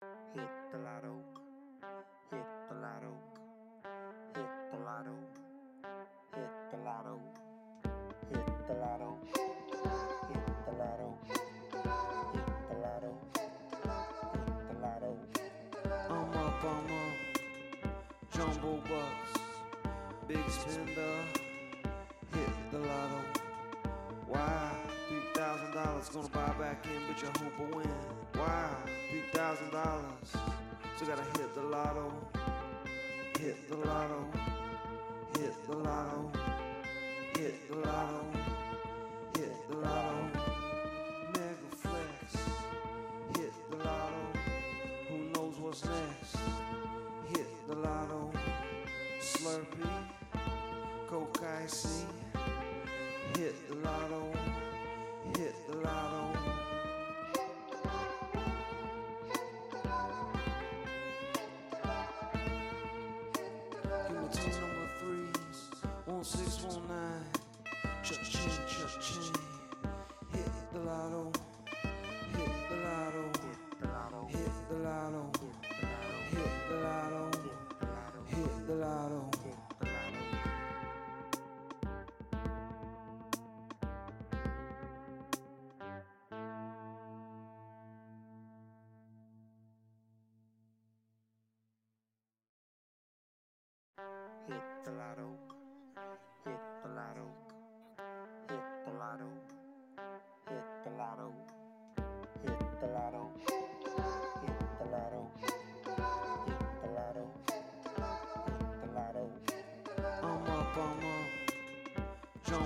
Hit the lotto. Hit the lotto. Hit the lotto. Hit the lotto. Hit the lotto. Hit the lotto. Hit the lotto. Hit the lotto. I'm up, I'm up. Jumbo bucks, big spender, hit the lotto. Why? Dollars gonna buy back in, but you hope I win. Why? Three thousand dollars, so gotta hit the lotto. Hit the lotto. Hit the lotto. Hit the lotto. Hit the lotto. Mega flex. Hit the lotto. Who knows what's next? Hit the lotto. Slurpee. Coke icy. Hit the lotto. Hit the lotto. Give me two number threes. One six one nine. Cha-ching, cha-ching. Hit the lotto. Hit the lotto.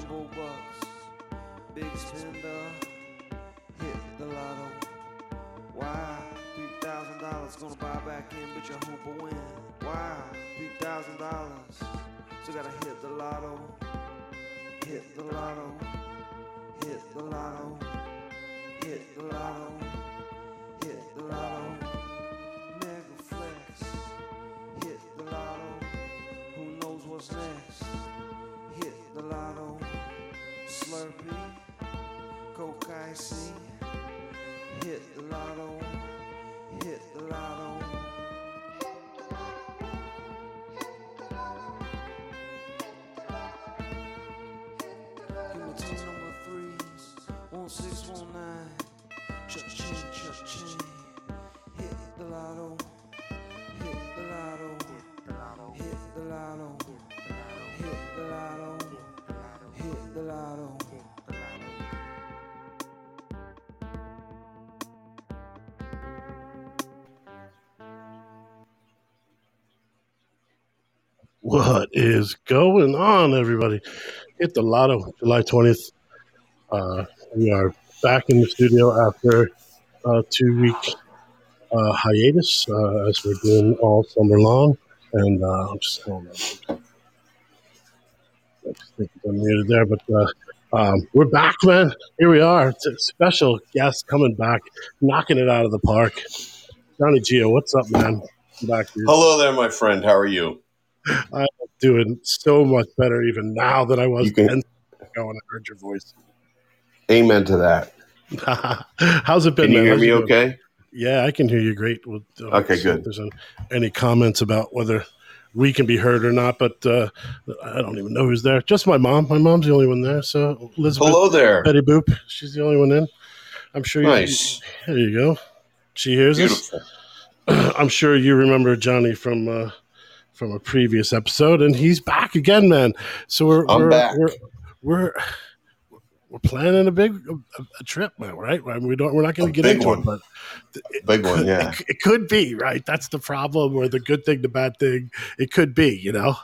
Jumbo bucks, big spender, hit the lotto. Why? Three thousand dollars gonna buy back in, but you hope I win. Why? Three thousand dollars, so gotta hit the lotto. Hit the lotto. Hit the lotto. Hit the lotto. Coke icy. Hit the lotto. Hit lotto. Give me two number threes. One six one nine. Cha-ching, cha-ching. What is going on, everybody? Hit the lotto, July 20th. Uh, we are back in the studio after a two week uh, hiatus uh, as we're doing all summer long. And uh, I'm just, hold. I think it's unmuted there, but uh, um, we're back, man. Here we are. It's a special guest coming back, knocking it out of the park. Johnny Gio, what's up, man? Back. Hello there, my friend. How are you? I'm doing so much better even now than I was You can- 10 ago when I heard your voice. Amen to that. How's it been? Can you man? hear How's me okay? Yeah, I can hear you great. Uh, Okay, good. If there's an- any comments about whether we can be heard or not, but uh, I don't even know who's there. Just my mom. My mom's the only one there. So Elizabeth, Hello there. Betty Boop, she's the only one in. I'm sure. Nice. You, there you go. She hears us. I'm sure you remember Johnny from uh, from a previous episode, and he's back again, man. So we're I'm we're, back. we're we're we're planning a big a, a trip, man. Right? I mean, we don't. We're not going to get into one. it, but Big one, yeah. it, it could be right. That's the problem, or the good thing, the bad thing. It could be, you know.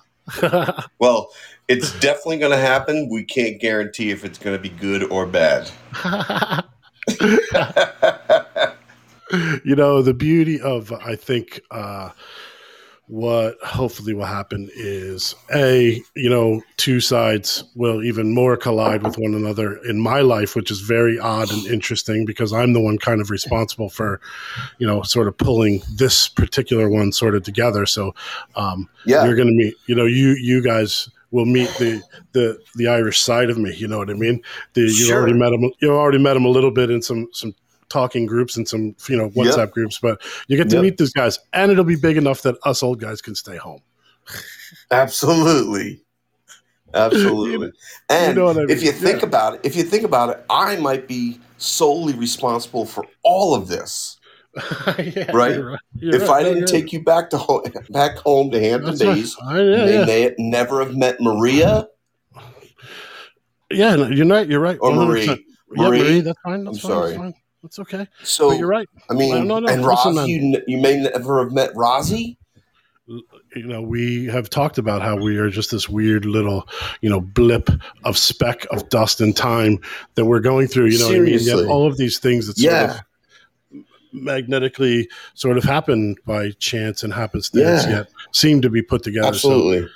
Well, it's definitely going to happen. We can't guarantee if it's going to be good or bad. you know the beauty of i think uh what hopefully will happen is a you know two sides will even more collide with one another in my life which is very odd and interesting because i'm the one kind of responsible for you know sort of pulling this particular one sort of together so um yeah. you're gonna meet you know you you guys will meet the the the irish side of me you know what i mean the you Sure. already met him you already met him a little bit in some some talking groups and some you know WhatsApp groups, but you get to yep. meet these guys, and it'll be big enough that us old guys can stay home. Absolutely. Absolutely. And you know I mean? if you think yeah. about it, if you think about it, I might be solely responsible for all of this. yeah, right? You're right. You're if right. I didn't take you back to home, back home to Hampton Days, right. Oh, yeah, they may never have met Maria. Yeah, you're right. You're right. Or Marie. Marie. Yeah, Marie. That's fine. That's I'm fine. sorry. That's, okay. So but you're right. I mean, no, no, and Roz, you, you may never have met Rozzy you know, we have talked about how we are just this weird little, you know, blip of speck of dust in time that we're going through. You know, Seriously. I mean? all of these things that yeah. sort of magnetically sort of happen by chance and happenstance, yeah. yet seem to be put together. Absolutely. So,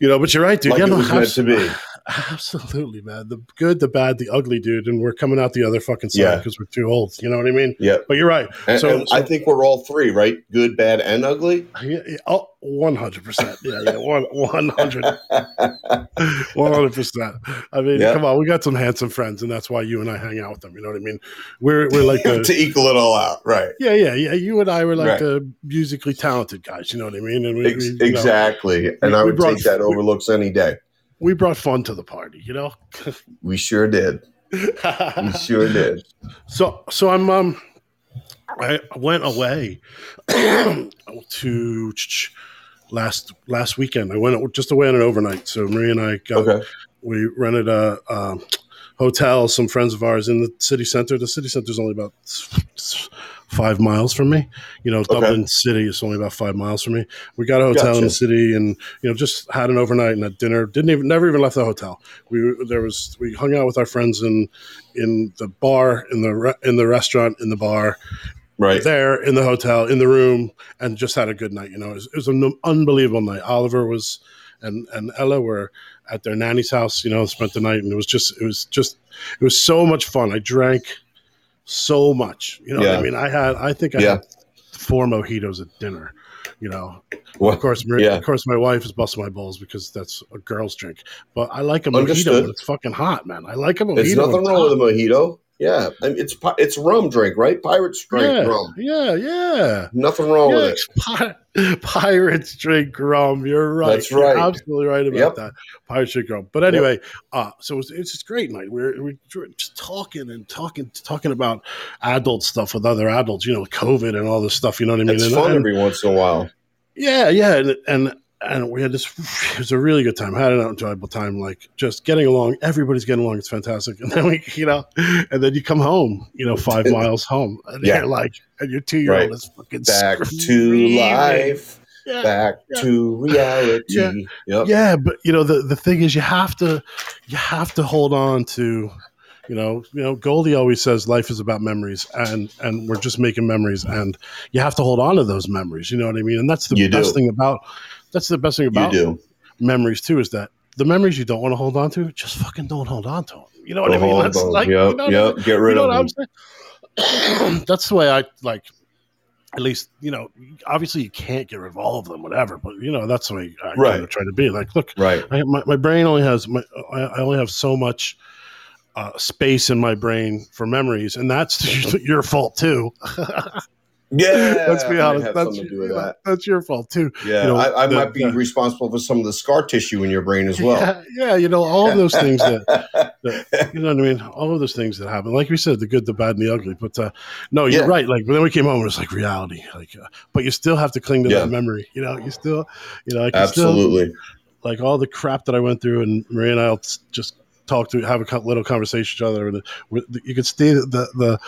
you know, but you're right, dude. Like yeah, it was meant to be. Absolutely, man. The good, the bad, the ugly, dude, and we're coming out the other fucking side because yeah. we're too old. You know what I mean? Yeah. But you're right. And, so, and so, I think we're all three, right? Good, bad, and ugly. Yeah. yeah oh, one hundred percent. Yeah. Yeah. One. Hundred. One hundred percent. I mean, come on, we got some handsome friends, and that's why you and I hang out with them. You know what I mean? We're we're like the, to equal it all out, right? Yeah. Yeah. Yeah. You and I were like right. the musically talented guys. You know what I mean? And we, Ex- we, exactly. Know, and we, I would take that overlooks any day we brought fun to the party, you know. we sure did. we sure did. So so I'm um I went away to last last weekend. I went just away on an overnight. So Marie and I got okay. we rented a um, hotel. Some friends of ours in the city center. The city center is only about five miles from me. You know, Dublin okay. City is only about five miles from me. We got a hotel gotcha. in the city, and you know, just had an overnight and a dinner. Didn't even never even left the hotel. We there was we hung out with our friends in in the bar, in the re, in the restaurant, in the bar. Right there in the hotel, in the room, and just had a good night. You know, it was, it was an unbelievable night. Oliver was, and and Ella were at their nanny's house. You know, spent the night, and it was just, it was just, it was so much fun. I drank so much. You know yeah. I mean? I had, I think I yeah. had four mojitos at dinner. You know, well, of course, yeah. of course, my wife is busting my balls because that's a girl's drink. But I like a mojito when it's fucking hot, man. I like a mojito. There's nothing wrong hot. with a mojito. Yeah, I mean, it's it's rum drink, right? Pirates drink yeah, rum. Yeah, yeah. Nothing wrong yeah, with it. pirates drink rum. You're right. That's right. You're absolutely right about yep. that. Pirates drink rum. But anyway, yep. uh, so it's it's just great night. We're we're just talking and talking talking about adult stuff with other adults. You know, COVID and all this stuff. You know what I mean? It's and, fun and, every once in a while. Yeah, yeah, and, and and we had this it was a really good time had an enjoyable time like just getting along everybody's getting along it's fantastic and then we you know and then you come home you know five miles home and yeah. you're like and your two-year-old right. is fucking back screaming. to life yeah, back yeah. to reality yeah. Yep. yeah but you know the the thing is you have to you have to hold on to you know you know goldie always says life is about memories and and we're just making memories and you have to hold on to those memories you know what i mean and that's the you best do. thing about that's the best thing about memories too is that the memories you don't want to hold on to, just fucking don't hold on to them. You know what don't I mean? That's like, yep, you know yep, get rid you know of them. That's the way I like. At least you know. Obviously, you can't get rid of all of them, whatever. But you know, that's the way I right. kind of try to be. Like, look, right. I, my, my brain only has my. I only have so much uh, space in my brain for memories, and that's your fault too. Yeah, let's be honest. That's, your, that. that's your fault too. Yeah, you know, I, I the, might be responsible for some of the scar tissue in your brain as well. Yeah, yeah you know all of those things that, that, you know what I mean. All of those things that happen, like we said, the good, the bad, and the ugly. But uh, no, you're yeah. right. Like, but then we came home, it was like reality. Like, uh, but you still have to cling to yeah. that memory. You know, you still, you know, like absolutely. Still, like all the crap that I went through, and Maria and I'll just talk to have a little conversation with each other and you can see the the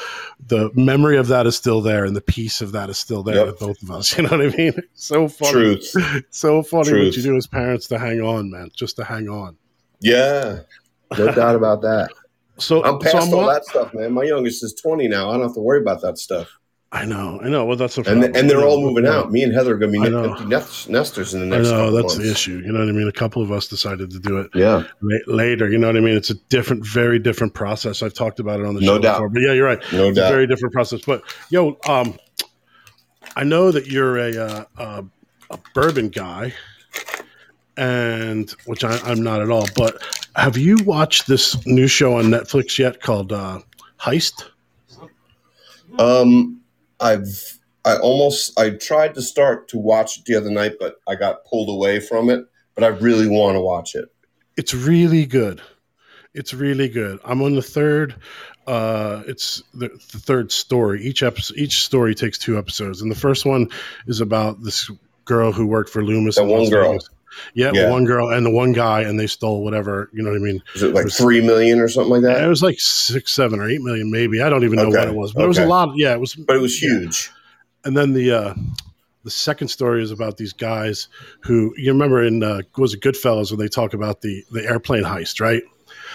the memory of that is still there and the piece of that is still there yep. with both of us you know what i mean? So funny. Truth. so funny Truth. what you do as parents to hang on man just to hang on. Yeah. No doubt about that. So i'm past so I'm all not, that stuff man. My youngest is 20 now. I don't have to worry about that stuff I know, I know. Well, that's a and and they're all moving out. Me and Heather are going to be empty nest, nesters in the next. I know that's months. the issue. You know what I mean? A couple of us decided to do it. Yeah. later, you know what I mean? It's a different, very different process. I've talked about it on the no show doubt. before, but yeah, you're right. No it's doubt. A very different process. But yo, um, I know that you're a uh, a, a bourbon guy, and which I, I'm not at all. But have you watched this new show on Netflix yet called uh, Heist? Um, I've I almost I tried to start to watch it the other night, but I got pulled away from it. But I really want to watch it. It's really good. It's really good. I'm on the third. Uh, it's the, the third story. Each episode, each story takes two episodes, and the first one is about this girl who worked for Loomis. That one girl. Yeah, yeah, one girl and the one guy, and they stole whatever. You know what I mean? Was it like it was, three million or something like that? it was like six, seven, or eight million, maybe. I don't even know okay. what it was, but okay. it was a lot. yeah, it was. But it was huge. And then the uh, the second story is about these guys who you remember in uh, was it Goodfellas when they talk about the the airplane heist, right?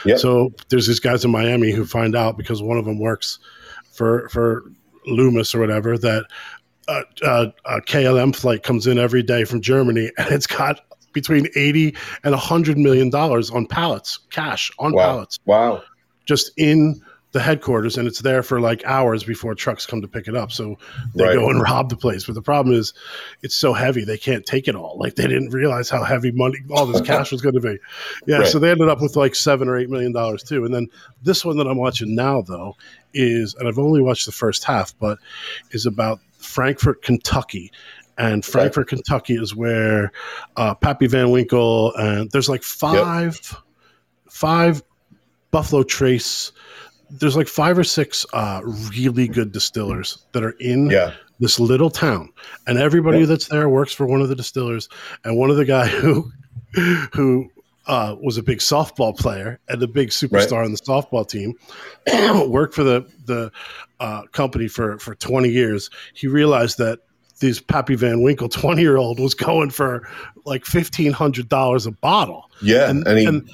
Yep. So there's these guys in Miami who find out because one of them works for for Loomis or whatever that uh, uh, a KLM flight comes in every day from Germany and it's got between 80 and 100 million dollars on pallets cash on wow. pallets wow just in the headquarters and it's there for like hours before trucks come to pick it up. So they right. go and rob the place. But the problem is it's so heavy they can't take it all. Like they didn't realize how heavy money all this cash was going to be. Yeah, right. so they ended up with like 7 or 8 million dollars too. And then this one that I'm watching now though is and I've only watched the first half, but is about Frankfort, Kentucky. And Frankfort, right. Kentucky is where uh, Pappy Van Winkle and there's like five yep. five Buffalo Trace there's like five or six uh, really good distillers that are in yeah. this little town, and everybody yep. that's there works for one of the distillers. And one of the guy who who uh, was a big softball player and a big superstar right. on the softball team, worked for the the uh, company for for 20 years. He realized that this Pappy Van Winkle 20 year old was going for like $1,500 a bottle. Yeah. And, and, he, and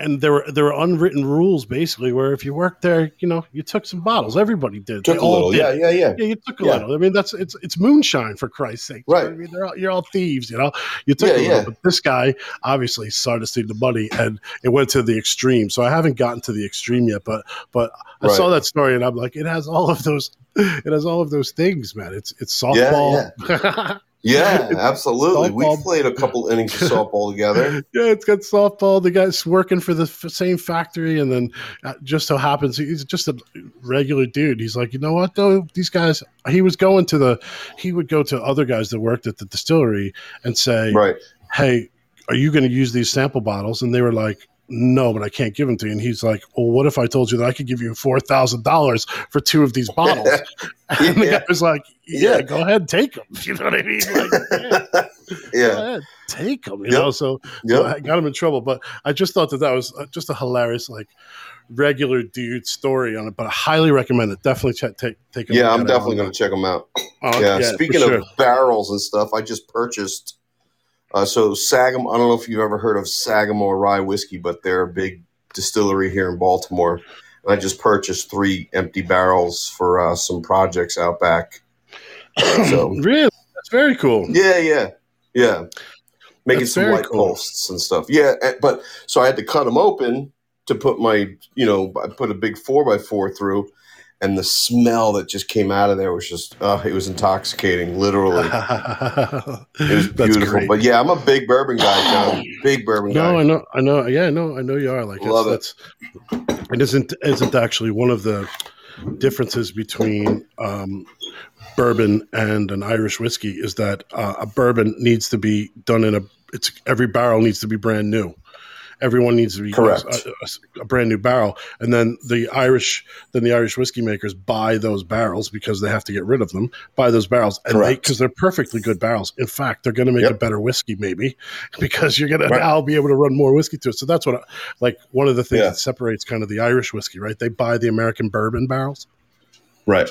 and there were there were unwritten rules basically where if you worked there, you know, you took some bottles. Everybody did. Took they a little, did. yeah, yeah, yeah. Yeah, you took a yeah. little. I mean, that's it's it's moonshine for Christ's sake. Right. I mean, all, you're all thieves, you know. You took yeah, a little, yeah. but this guy obviously started to see the money, and it went to the extreme. So I haven't gotten to the extreme yet, but but I right. saw that story, and I'm like, it has all of those. It has all of those things, man. It's it's softball. Yeah, Yeah, absolutely. we played a couple innings of softball together. Yeah, it's got softball. The guy's working for the same factory, and then uh, just so happens he's just a regular dude. He's like, you know what, though, these guys. He was going to the. He would go to other guys that worked at the distillery and say, right, hey, are you going to use these sample bottles? And they were like, no, but I can't give them to you. And he's like, well, what if I told you that I could give you $4,000 for two of these bottles? and the guy was like, yeah, yeah, go ahead, take them. You know what I mean? Like, yeah, yeah. Ahead, take them. You yep. know, so, yep. so, I got him in trouble. But I just thought that that was uh, just a hilarious, like, regular dude story on it. But I highly recommend it. Definitely check, take take. Yeah, I'm definitely going to check them out. Uh, yeah. yeah. Speaking of barrels and stuff, I just purchased uh, so Sagam, I don't know if you've ever heard of Sagamore Rye Whiskey, but they're a big distillery here in Baltimore. And I just purchased three empty barrels for uh, some projects out back. So really, that's very cool. Yeah, yeah, yeah. Making that's some white cool. posts and stuff. Yeah, but so I had to cut them open to put my, you know, I put a big four by four through, and the smell that just came out of there was just uh, it was intoxicating literally. It was beautiful. but yeah i'm a big bourbon guy John. big bourbon no, guy. No i know i know yeah no i know you are. Like Love that's, it. that's it isn't isn't actually one of the differences between um, bourbon and an irish whiskey is that uh, a bourbon needs to be done in a it's every barrel needs to be brand new everyone needs to be correct a, a, a, brand new barrel and then the irish then the irish whiskey makers buy those barrels because they have to get rid of them buy those barrels and they because they're perfectly good barrels in fact they're going to make yep. a better whiskey maybe because you're going right. to now be able to run more whiskey to it so that's what I, like one of the things yeah. that separates kind of the irish whiskey right they buy the american bourbon barrels right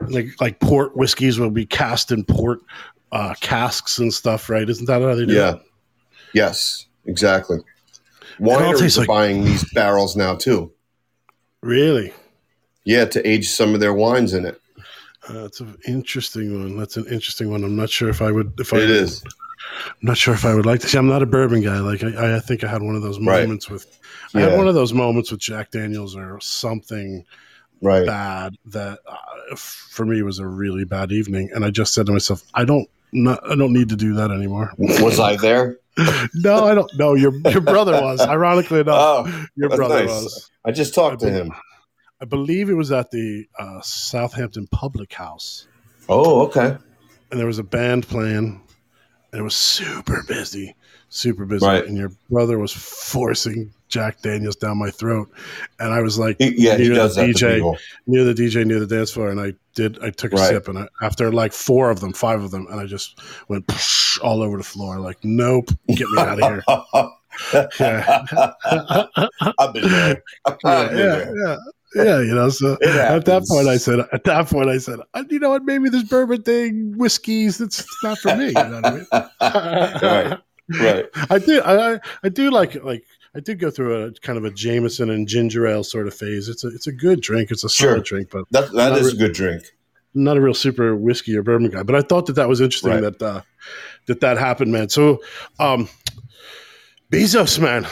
like like port whiskeys will be cast in port uh, casks and stuff, right? Isn't that how they do yeah. Yes, exactly. Wineries are like, buying these barrels now too. Really? Yeah, to age some of their wines in it. Uh, that's an interesting one. That's an interesting one. I'm not sure if I would. If I it would, is. I'm not sure if I would like to see. I'm not a bourbon guy. Like I, I think I had one of those moments right. with. I had one of those moments with Jack Daniels or something right. bad that uh, for me was a really bad evening, and I just said to myself, I don't. Not, I don't need to do that anymore. Was I there? no, I don't know. Your your brother was. Ironically enough, oh, your brother nice. was. I just talked to him. I believe it was at the uh, Southampton Public House. Oh, okay. And there was a band playing, and it was super busy, super busy. Right. And your brother was forcing Jack Daniels down my throat, and I was like, yeah, he near does the DJ, near the DJ, near the dance floor, and I did. I took a Right. sip, and I, after like four of them, five of them, and I just went all over the floor. Like, nope, get me out of here. Yeah. I've been there. I've yeah, been yeah, there. yeah, yeah. You know, so at that point, I said, at that point, I said, "Uh, you know what? Maybe this bourbon thing, whiskeys, it's not for me. You know what I mean? Right. Right. I do, I, I- I do like, it like, I did go through a kind of a Jameson and ginger ale sort of phase. It's a, it's a good drink. It's a Sure. solid drink, but That that is re- a good drink. Not a real super whiskey or bourbon guy. But I thought that that was interesting Right. that uh, that that happened, man. So, um, Bezos, man,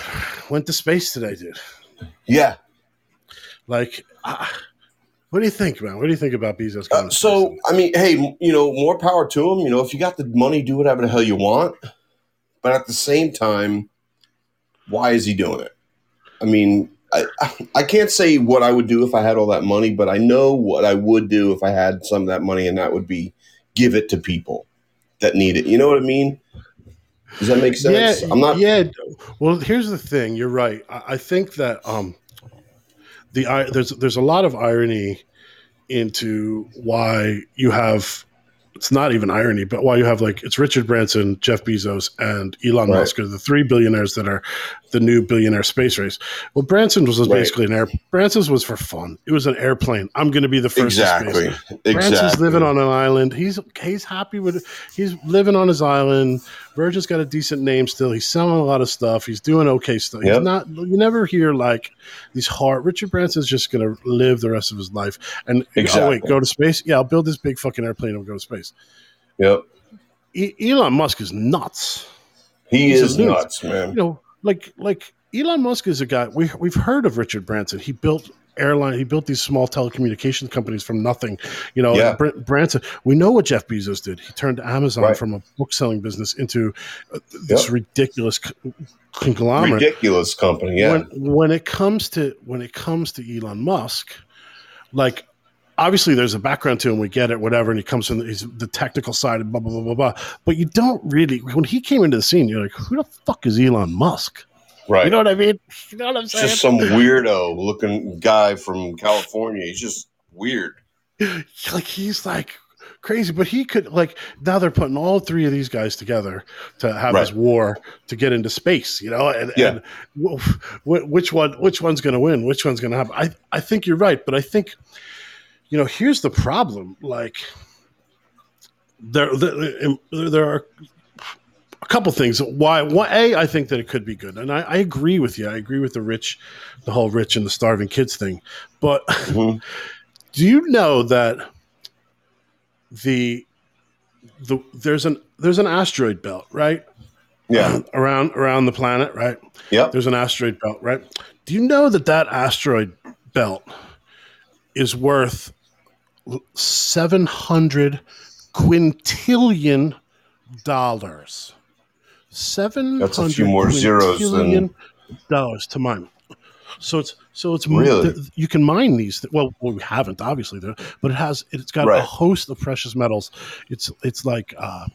went to space today, dude. Yeah. Like, uh, what do you think, man? What do you think about Bezos? going Uh, so? I mean, hey, you know, more power to him. You know, if you got the money, do whatever the hell you want. But at the same time, why is he doing it? I mean, I I can't say what I would do if I had all that money, but I know what I would do if I had some of that money, and that would be give it to people that need it. You know what I mean? Does that make sense? Yeah, I'm not. Yeah. Well, here's the thing. You're right. I, I think that um, the i- there's there's a lot of irony into why you have. It's not even irony, but why you have like it's Richard Branson, Jeff Bezos, and Elon Right. Musk are the three billionaires that are the new billionaire space race. Well, Branson was Right. basically an air. Branson's was for fun. It was an airplane. I'm going to be the first to space. Exactly. Branson's living on an island. He's he's happy with he's living on his island. Virgin's got a decent name still. He's selling a lot of stuff. He's doing okay still. He's not you never hear like these hard Richard Branson's just gonna live the rest of his life. And oh Exactly. wait, go to space? Yeah, I'll build this big fucking airplane and we'll go to space. Yep. E- Elon Musk is nuts. He He's is nuts, man. You know, like like Elon Musk is a guy we we've heard of Richard Branson. He built airline. He built these small telecommunications companies from nothing. You know, Yeah. Br- Branson. We know what Jeff Bezos did. He turned Amazon Right. from a book selling business into uh, this Yep. ridiculous conglomerate. Ridiculous company. Yeah. When when it comes to when it comes to Elon Musk, like obviously there's a background to him. We get it, whatever. And he comes from the, he's the technical side and blah blah blah blah blah. But you don't really when he came into the scene, you're like, who the fuck is Elon Musk? right. You know what I mean? You know what I'm saying? just some weirdo looking guy from California. He's just weird. like he's like crazy, but he could like now they're putting all three of these guys together to have Right. this war to get into space. You know, and, Yeah. and w- w- which one which one's going to win? Which one's going to happen? I I think you're right, but I think you know here's the problem. Like there there, there are a couple things. Why why a i think that it could be good. And I, I agree with you. I agree with the rich the whole rich and the starving kids thing. But Mhm. do you know that the the there's an there's an asteroid belt right? Yeah. around around the planet right? Yeah, there's an asteroid belt right? Do you know that that asteroid belt is worth 700 quintillion dollars. 700 That's a few more zeros than- quintillion dollars to mine. So it's so it's Really? you can mine these th- well, well we haven't obviously there but it has it's got a host of precious metals. It's it's like uh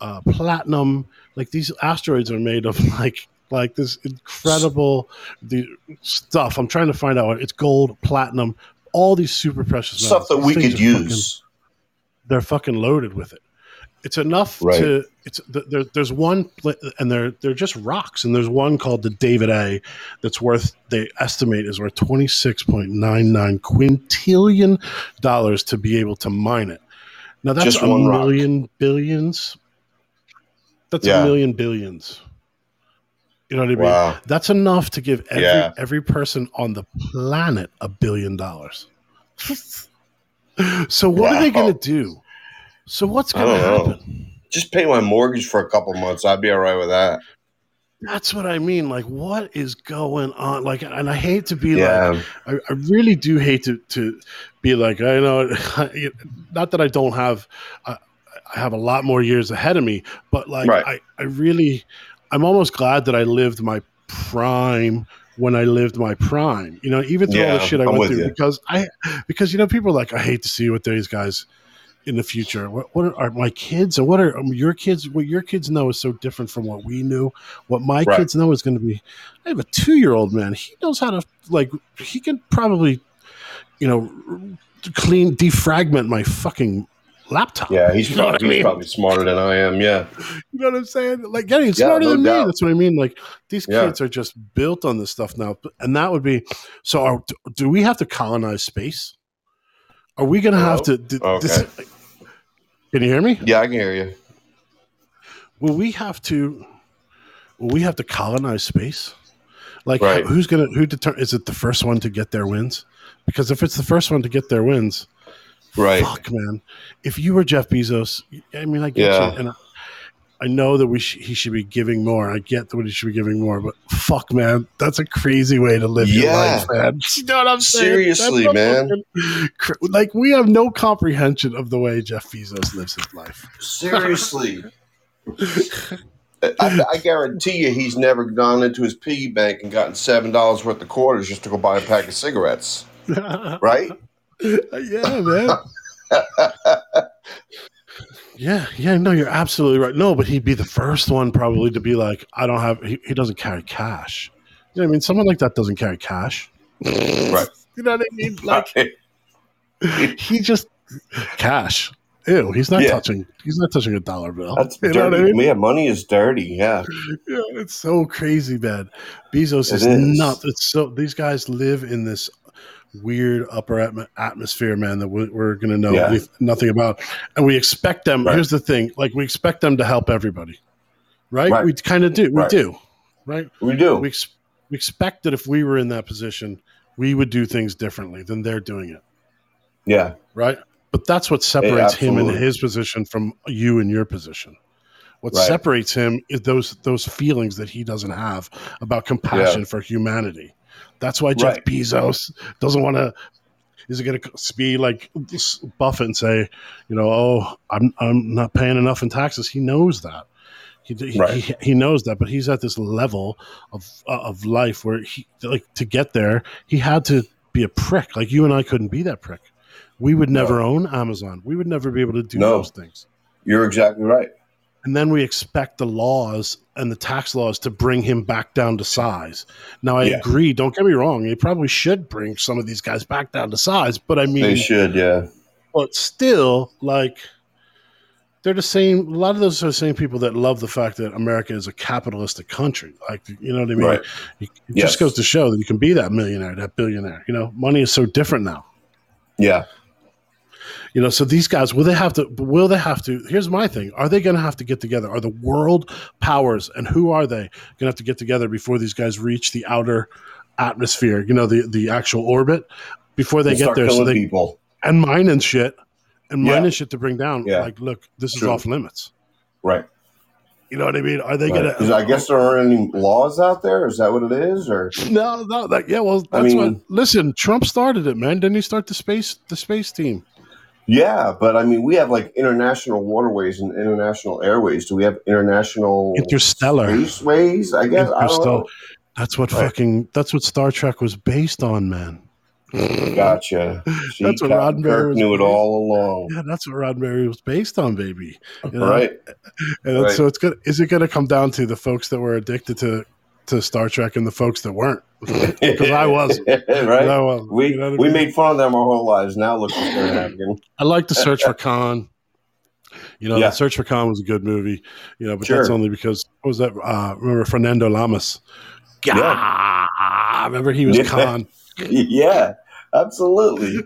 uh platinum like these asteroids are made of like like this incredible the stuff. I'm trying to find out what it's gold platinum all these super precious metals. Stuff that we could are fucking- use. they're fucking loaded with it. It's enough Right. to it's there, there's one and they're they're just rocks and there's one called the Davida that's worth they estimate is worth 26.99 quintillion dollars to be able to mine it. Now that's Just a one rock. million billions. That's Yeah. a million billions. You know what I mean? Wow. That's enough to give every Yeah. every person on the planet a billion dollars. so what are they going to do? So what's going to know. happen? Just pay my mortgage for a couple months. I'd be all right with that. That's what I mean. Like, what is going on? Like, and I hate to be like, I, I really do hate to to be like, I know, not that I don't have, I, I have a lot more years ahead of me, but like, Right. I, I really, I'm almost glad that I lived my prime when I lived my prime. You know, even through all the shit I I'm went through, you. because I because you know people are like I hate to see what these guys in the future. What, what are, my kids and what are um, your kids? What your kids know is so different from what we knew. What my right. kids know is going to be. I have a two year old man. He knows how to like. He can probably, you know, clean defragment my fucking laptop. Yeah, he's, you know probably, I mean? he's probably smarter than I am. Yeah, you know what I'm saying? Like, yeah, he's yeah, smarter no than doubt. me. That's what I mean. Like, these yeah. kids are just built on this stuff now, and that would be. So, are, do we have to colonize space? Are we going to have to? Do, okay. This, can you hear me? Yeah, I can hear you. Will we have to? Will we have to colonize space? Like, right. who's gonna? Who deter? Is it the first one to get their wins? Because if it's the first one to get their wins, Right. Fuck, man. If you were Jeff Bezos, I mean, I get yeah. you, and I, know that we sh- he should be giving more. I get that he should be giving more, but fuck, man, that's a crazy way to live yeah. your life, man. You know what I'm saying? Seriously, man. Fucking, like we have no comprehension of the way Jeff Bezos lives his life. Seriously. I, I, guarantee you he's never gone into his piggy bank and gotten seven dollars worth of quarters just to go buy a pack of cigarettes. right? yeah, man. yeah, yeah, no, you're absolutely right. No, but he'd be the first one probably to be like, I don't have, he, he doesn't carry cash. You know I mean? Someone like that doesn't carry cash. Right. you know what I mean? Like, he just, cash. Ew, he's not yeah. touching. He's not touching a dollar bill. That's you dirty. I mean? Yeah, money is dirty. Yeah, yeah, it's so crazy, man. Bezos is, is not. It's so. These guys live in this weird upper atm- atmosphere, man, that we're, we're going to know yeah. nothing about. And we expect them. Right. Here's the thing: like we expect them to help everybody, right? right. We kind of do. We right. do, right? We do. We, ex- we expect that if we were in that position, we would do things differently than they're doing it. Yeah. Right. But that's what separates him in his position from you in your position. What separates him is those those feelings that he doesn't have about compassion yeah. for humanity that's why Jeff right. Bezos doesn't want to. Is it going to be like Buffett and say, you know, oh, I'm I'm not paying enough in taxes? He knows that. He, he, right. he, he, knows that, but he's at this level of uh, of life where he like to get there. He had to be a prick. Like you and I couldn't be that prick. We would never no. own Amazon. We would never be able to do no. those things. You're exactly right and then we expect the laws and the tax laws to bring him back down to size. Now, I yeah. agree. Don't get me wrong. He probably should bring some of these guys back down to size, but I mean, they should, yeah. But still, like, they're the same. A lot of those are the same people that love the fact that America is a capitalistic country. Like, you know what I mean? Right. It yes. just goes to show that you can be that millionaire, that billionaire. You know, money is so different now. Yeah. You know, so these guys will they have to? Will they have to? Here's my thing: Are they going to have to get together? Are the world powers and who are they going to have to get together before these guys reach the outer atmosphere? You know, the the actual orbit before they get there. So they people and mine and shit and mine yeah. and shit to bring down. Yeah. Like, look, this True. is off limits. Right. You know what I mean? Are they right. gonna? I guess there aren't any laws out there. Is that what it is? Or no, no. That, yeah. Well, that's I mean, what. Listen, Trump started it, man. Didn't he start the space the space team? Yeah, but I mean, we have like international waterways and international airways. Do we have international interstellar spaceways? I guess I don't know. That's what right. fucking. That's what Star Trek was based on, man. Gotcha. See, that's what Roddenberry knew it all along. Yeah, that's what Roddenberry was based on, baby. You know? Right. And right. so it's good. Is it going to come down to the folks that were addicted to to Star Trek and the folks that weren't. Because I was. right? I was, we you know we I mean? made fun of them our whole lives. Now look what's happening. I like to search for Khan. You know, yeah. Search for Khan was a good movie. You know, but sure. that's only because what was that? Uh, remember Fernando Lamas? Yeah. yeah. Remember he was yeah. Khan. yeah, absolutely.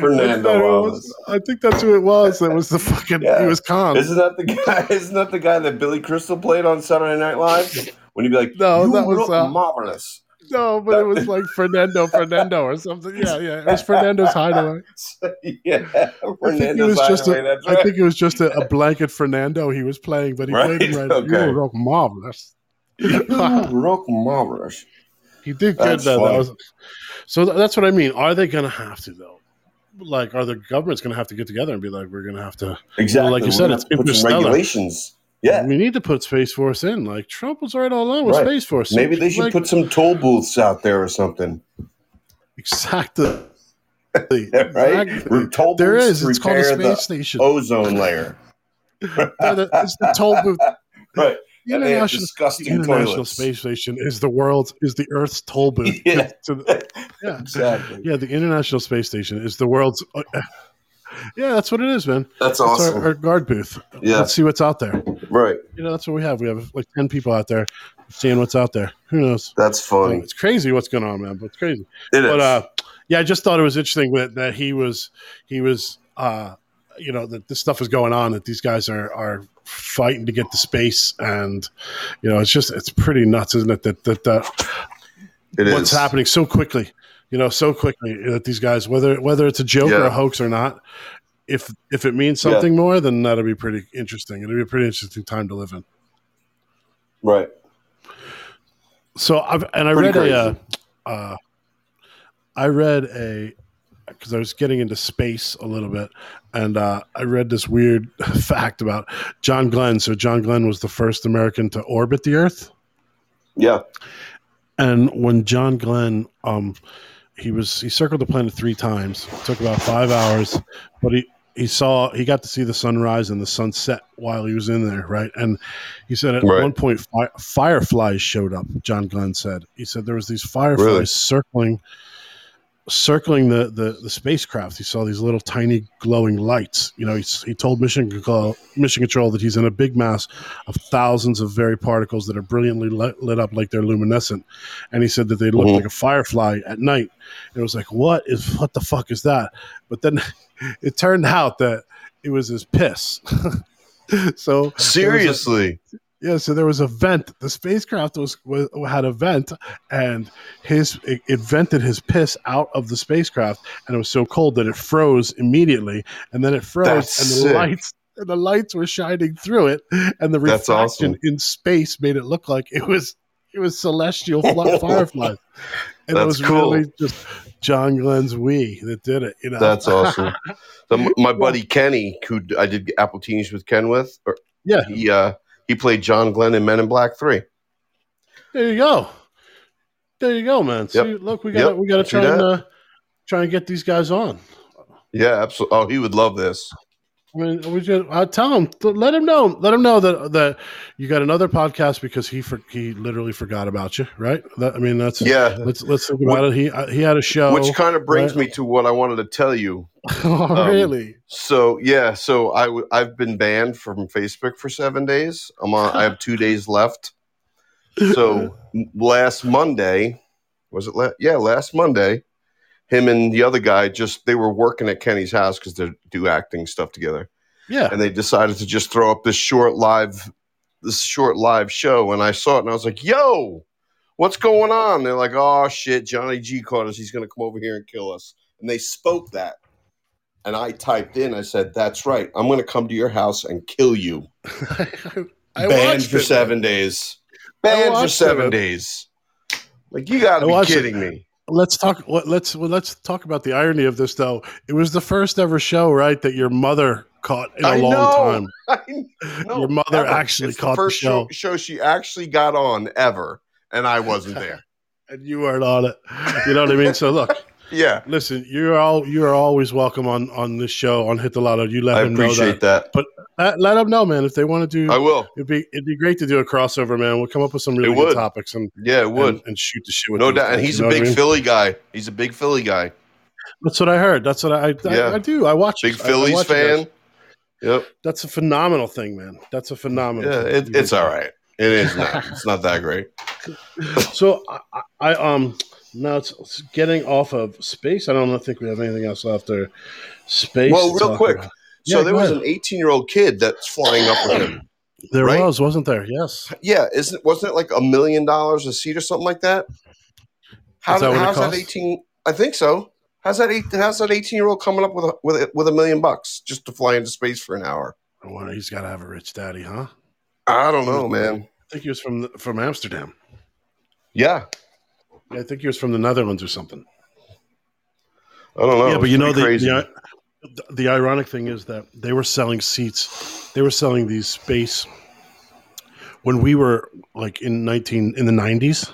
Fernando was, I think that's who it was. That was the fucking. Yeah. He was Khan. Isn't that the guy? Isn't that the guy that Billy Crystal played on Saturday Night Live? When you'd be like, "No, that was uh, marvelous." No, but that, it was like Fernando Fernando or something. Yeah, yeah, it was Fernando's hideaway. yeah, I think it was just a, right. I think it was just a, a, blanket Fernando he was playing, but he right? played him right. Okay. You rock marvelous. rock marvelous. He did good though. That was, so that's what I mean. Are they going to have to though? Like, are the governments going to have to get together and be like, we're going to have to exactly? like you said, it's regulations Yeah, we need to put Space Force in. Like Trump was right all along with right. Space Force. Maybe they should like, put some toll booths out there or something. Exactly. right? Exactly. Toll there is. It's called a space station. Ozone layer. it's the toll booth. Right. The International, the International Space Station is the world's is the Earth's toll booth. Yeah, the, yeah, exactly. Yeah, the International Space Station is the world's. Uh, yeah, that's what it is, man. That's, that's awesome. Our, our, guard booth. Yeah, let's see what's out there. Right. You know, that's what we have. We have like ten people out there seeing what's out there. Who knows? That's funny. it's crazy what's going on, man. But it's crazy. It but, is. Uh, yeah, I just thought it was interesting that, that he was he was uh, you know that this stuff is going on that these guys are are fighting to get the space and you know it's just it's pretty nuts, isn't it? That that, that it what's is. happening so quickly, you know, so quickly that these guys whether whether it's a joke yeah. or a hoax or not. If if it means something yeah. more, then that'll be pretty interesting. It'll be a pretty interesting time to live in. Right. So I've and I pretty read crazy. a uh, uh, I read a because I was getting into space a little bit, and uh, I read this weird fact about John Glenn. So John Glenn was the first American to orbit the Earth. Yeah. And when John Glenn, um, he was he circled the planet three times. It took about five hours, but he he saw he got to see the sunrise and the sunset while he was in there, right? And he said at right. one point fi- fireflies showed up. John Glenn said he said there was these fireflies really? circling circling the, the, the spacecraft, he saw these little tiny glowing lights. You know, he, he told Mission Control, Mission Control that he's in a big mass of thousands of very particles that are brilliantly lit, lit up like they're luminescent. And he said that they looked mm-hmm. like a firefly at night. And it was like, what is what the fuck is that? But then it turned out that it was his piss. so seriously, yeah, so there was a vent. The spacecraft was, was had a vent, and his it, it, vented his piss out of the spacecraft, and it was so cold that it froze immediately, and then it froze, That's and the sick. lights and the lights were shining through it, and the reflection awesome. in space made it look like it was it was celestial fireflies, and That's it was cool. really just John Glenn's we that did it. You know, That's awesome. so my buddy Kenny, who I did Apple Teenies with Ken with, or, yeah, he. uh he played John Glenn in Men in Black Three. There you go. There you go, man. See, yep. look, we got yep. we got to try and uh, try and get these guys on. Yeah, absolutely. Oh, he would love this. I mean, we just I tell him, let him know, let him know that that you got another podcast because he for, he literally forgot about you, right? That, I mean, that's yeah. Let's let's think about it. He uh, he had a show, which kind of brings right? me to what I wanted to tell you. oh, um, really? So yeah, so I w- I've been banned from Facebook for seven days. I'm on. I have two days left. So last Monday, was it? La- yeah, last Monday him and the other guy just they were working at Kenny's house because they do acting stuff together. Yeah, and they decided to just throw up this short live, this short live show, and I saw it and I was like, "Yo, what's going on?" They're like, "Oh shit, Johnny G caught us. He's going to come over here and kill us." And they spoke that, and I typed in. I said, "That's right. I'm going to come to your house and kill you." I Banned for it, seven man. days. Banned for seven it. days. Like you got to be kidding it. me. Let's talk. Let's well, let's talk about the irony of this, though. It was the first ever show, right, that your mother caught in a I long know. time. Your mother Ever. actually it's caught the first the show. show she actually got on ever, and I wasn't there. and you weren't on it. You know what I mean? So look, yeah. listen, you're all you are always welcome on on this show on Hit the Lotto. You let I them know that. that. But uh, let them know, man, if they want to do. I will. It'd be it'd be great to do a crossover, man. We'll come up with some really good topics and Yeah, it would. and, and shoot the shit with no doubt. And he's you a know I big mean? Philly guy. He's a big Philly guy. That's what I heard. That's what I I, Yeah. I, I do. I watch Big it. I- I Phillies watch fan. Yep. That's a phenomenal thing, man. That's a phenomenal. Yeah, thing. it, it's all right. It is not. It's not that great. So I, I I, um now it's, it's getting off of space. I don't think we have anything else after space. Well, real quick. about. So there was ahead. an 18 year old kid that's flying up with him. There right? was, wasn't there? Yes. Yeah, isn't wasn't it like a million dollars a seat or something like that? How that did, what it how's that 18? I think so. How's that? Eight, how's that 18 year old coming up with a, with a, with a million bucks just to fly into space for an hour? Oh, well, he's got to have a rich daddy, huh? I don't know, man. I think he was from the, from Amsterdam. Yeah, Yeah, I think he was from the Netherlands or something. I don't know. yeah, but you know the, crazy. the the ironic thing is that they were selling seats. They were selling these space when we were like in nineteen in the nineties,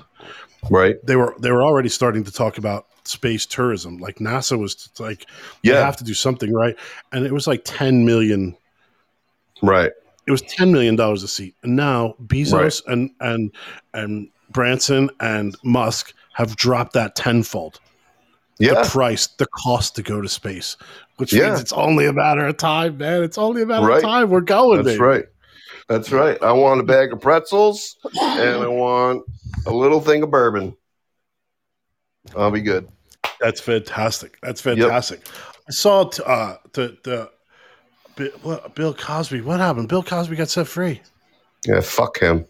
right? They were they were already starting to talk about space tourism. Like NASA was like, yeah, you have to do something, right? And it was like ten million, right? It was ten million dollars a seat, and now Bezos right. and and and Branson and Musk have dropped that tenfold. Yeah. The price, the cost to go to space, which yeah. means it's only a matter of time, man. It's only a matter right. of time. We're going. That's baby. right. That's right. I want a bag of pretzels and I want a little thing of bourbon. I'll be good. That's fantastic. That's fantastic. Yep. I saw t- uh, the the what, Bill Cosby. What happened? Bill Cosby got set free. Yeah, fuck him.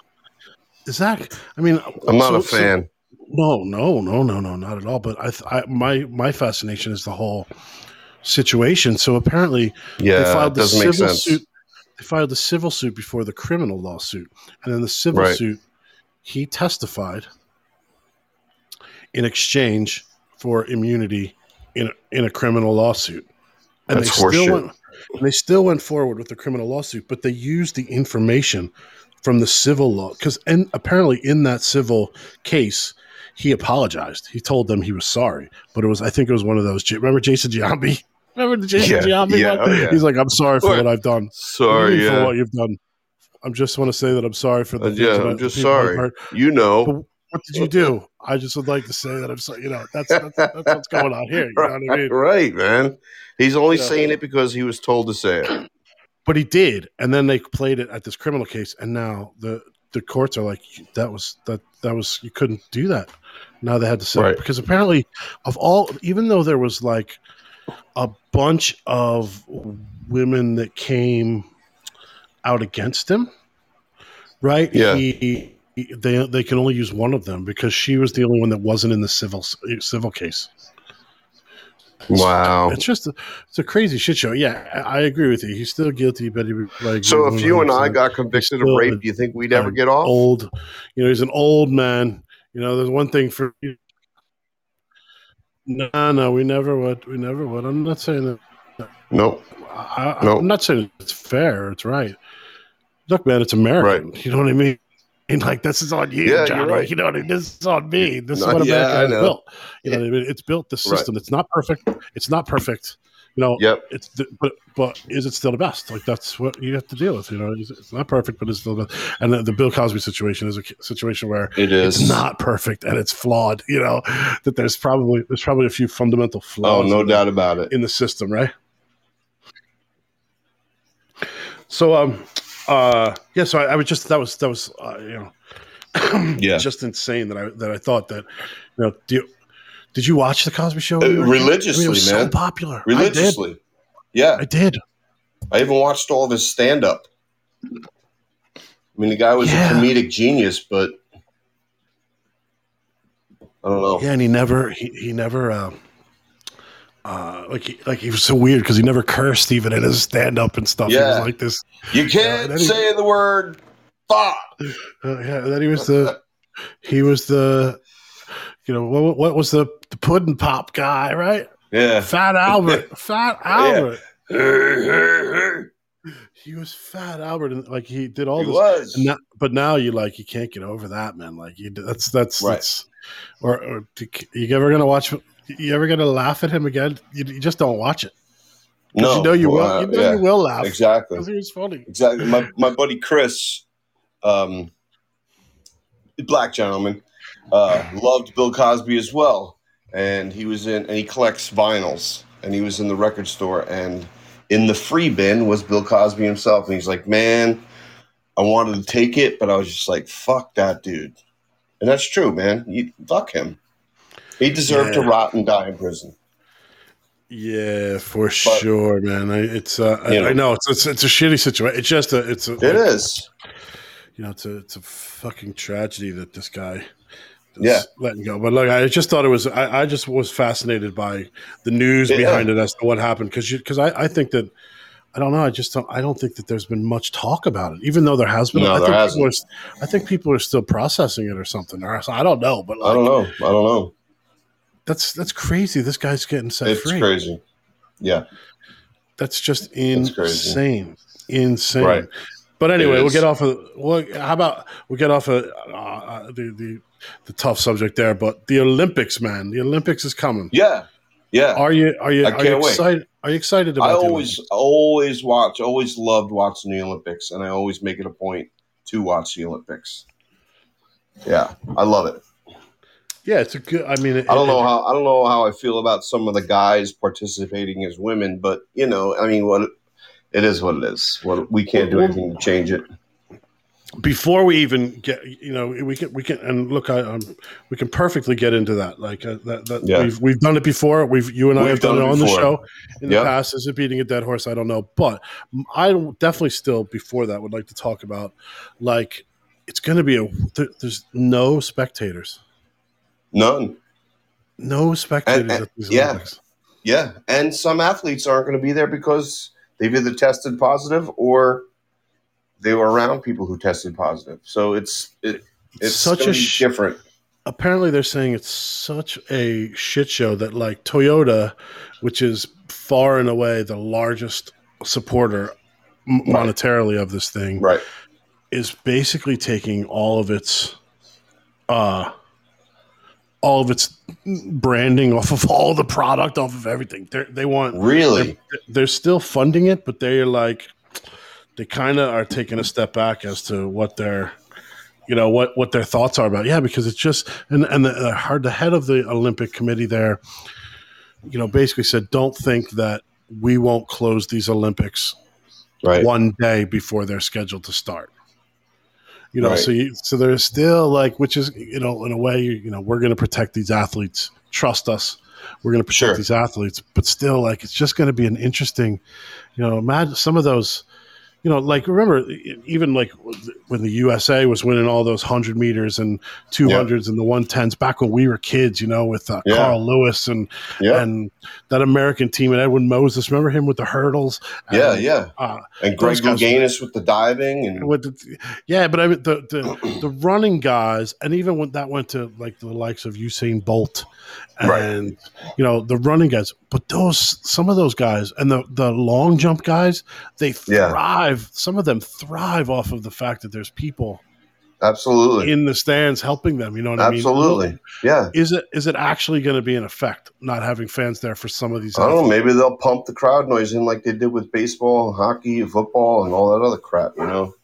Is that? I mean, I'm not so, a fan. So, no, no, no, no, no, not at all. But I, I, my my fascination is the whole situation. So apparently, yeah, they filed the civil suit. They filed the civil suit before the criminal lawsuit, and in the civil right. suit, he testified in exchange for immunity in a, in a criminal lawsuit. And That's they still went, and they still went forward with the criminal lawsuit, but they used the information from the civil law because and apparently in that civil case he apologized. He told them he was sorry, but it was I think it was one of those. Remember Jason Giambi? Remember the Jason yeah, Giambi yeah, oh, yeah. He's like, I'm sorry for what I've done. Sorry for what you've done. I just want to say that I'm sorry for the. Uh, yeah, I'm just sorry. You know. But what did you do? I just would like to say that I'm sorry. You know, that's that's, that's what's going on here. You know what I mean? Right, man. He's only you saying it because he was told to say it. But he did, and then they played it at this criminal case, and now the the courts are like, that was that that was you couldn't do that. Now they had to say right. because apparently, of all, even though there was like a bunch of women that came out against him, right? Yeah. He, they they can only use one of them because she was the only one that wasn't in the civil civil case. Wow, it's just a, it's a crazy shit show. Yeah, I, agree with you. He's still guilty, but he like. So if you and I got convicted of rape, do you think we'd ever get off? Old, you know, he's an old man. You know, there's one thing for. You. No, no, we never would. We never would. I'm not saying that. Nope. I, nope. I'm not saying it's fair. It's right. Look, man, it's American. Right. You know what I mean? And like this is on you, yeah, Johnny. Right. You know what I mean? This is on me. This is what America yeah, has built. You know what I mean? It's built the system. Right. It's not perfect. It's not perfect. You know, yep. It's the, but but is it still the best? Like that's what you have to deal with. You know, it's, it's not perfect, but it's still the best. And the, the, Bill Cosby situation is a situation where it is it's not perfect and it's flawed. You know, that there's probably there's probably a few fundamental flaws. Oh, no doubt about it in the system, right? So um uh yeah, so I, I was just that was that was uh, you know yeah, just insane that I that I thought that you know do you, did you watch the Cosby Show uh, religiously? I mean, man, so popular religiously. I yeah, I did. I even watched all of his stand up. I mean, the guy was yeah. a comedic genius, but I don't know. Yeah, and he never he he never. Uh, uh, like he, like he was so weird because he never cursed even in his stand up and stuff. Yeah. He was like this. You can't say he, the word fuck. Uh, yeah, then he was the he was the you know what what was the the pudding pop guy, right? Yeah, Fat Albert, Fat Albert. He was Fat Albert, and like he did all he this. Was. Now, but now you like you can't get over that, man. Like you, that's that's right. that's. Or, or you ever gonna watch? You ever gonna laugh at him again? You, you just don't watch it. No, you know you will. You know yeah, you will laugh exactly because he was funny. Exactly. My my buddy Chris, um, black gentleman, uh, loved Bill Cosby as well, and he was in and he collects vinyls, and he was in the record store, and in the free bin was Bill Cosby himself, and he's like, man, I wanted to take it, but I was just like, fuck that dude, and that's true, man. You fuck him. He deserved yeah. to rot and die in prison. Yeah, for but, sure, man. I, it's uh, I, know. I, know it's, it's it's a shitty situation. It's just a it's a, it is you know, it's a it's a fucking tragedy that this guy yeah letting go. But look, I just thought it was. I, I just was fascinated by the news yeah. behind it as to what happened because because I, I think that. I don't know. I just don't. I don't think that there's been much talk about it, even though there has been. No, I, there think hasn't. Are, I think people are still processing it or something. Or I don't know, but like, I don't know. I don't know. That's that's crazy. This guy's getting set it's free. It's crazy. Yeah, that's just insane. Insane. Right But anyway, we'll get off of. Well, how about we get off of uh, uh, the, the the tough subject there? But the Olympics, man, the Olympics is coming. Yeah, yeah. Are you are you, are you excited? Wait. Are you excited about? I always always watch. Always loved watching the Olympics, and I always make it a point to watch the Olympics. Yeah, I love it. Yeah, it's a good. I mean, it, I don't know it, how I don't know how I feel about some of the guys participating as women, but you know, I mean, what it is what it is. What we can't do anything to change it. Before we even get, you know, we can we can and look, I um, we can perfectly get into that. Like uh, that, that yeah. we've we've done it before. We've you and I we've have done, done it on before. the show in yep. the past. Is it beating a dead horse? I don't know, but I definitely still before that would like to talk about like it's going to be a there's no spectators, none, no spectators and, and, at these yeah. Olympics. Yeah, and some athletes aren't going to be there because they've either tested positive or they were around people who tested positive. So it's it, it's such a sh- different. Apparently, they're saying it's such a shit show that like Toyota, which is far and away the largest supporter right. monetarily of this thing, right, is basically taking all of its uh all of its branding off of all the product off of everything. They're, they want really they're, they're still funding it, but they're like they kind of are taking a step back as to what their you know what what their thoughts are about yeah because it's just and and the, hard the head of the Olympic Committee there you know basically said don't think that we won't close these Olympics right. one day before they're scheduled to start you know right. so you, so there's still like which is you know in a way you know we're going to protect these athletes trust us we're going to protect sure. these athletes but still like it's just going to be an interesting you know imagine some of those you know, like remember even like when the USA was winning all those hundred meters and two hundreds yeah. and the one tens back when we were kids, you know, with uh, yeah. Carl Lewis and yeah. and that American team and Edwin Moses. Remember him with the hurdles? Yeah, and, yeah. Uh, and Greg Louganis with the diving and with the, yeah, but I mean the the, the running guys, and even when that went to like the likes of Usain Bolt and right. you know the running guys. But those some of those guys and the the long jump guys, they thrive. Yeah. Some of them thrive off of the fact that there's people absolutely in the stands helping them. You know what absolutely. I mean? Absolutely, yeah. Is it is it actually going to be an effect not having fans there for some of these? I don't know. Maybe they'll pump the crowd noise in like they did with baseball, hockey, football, and all that other crap. You know.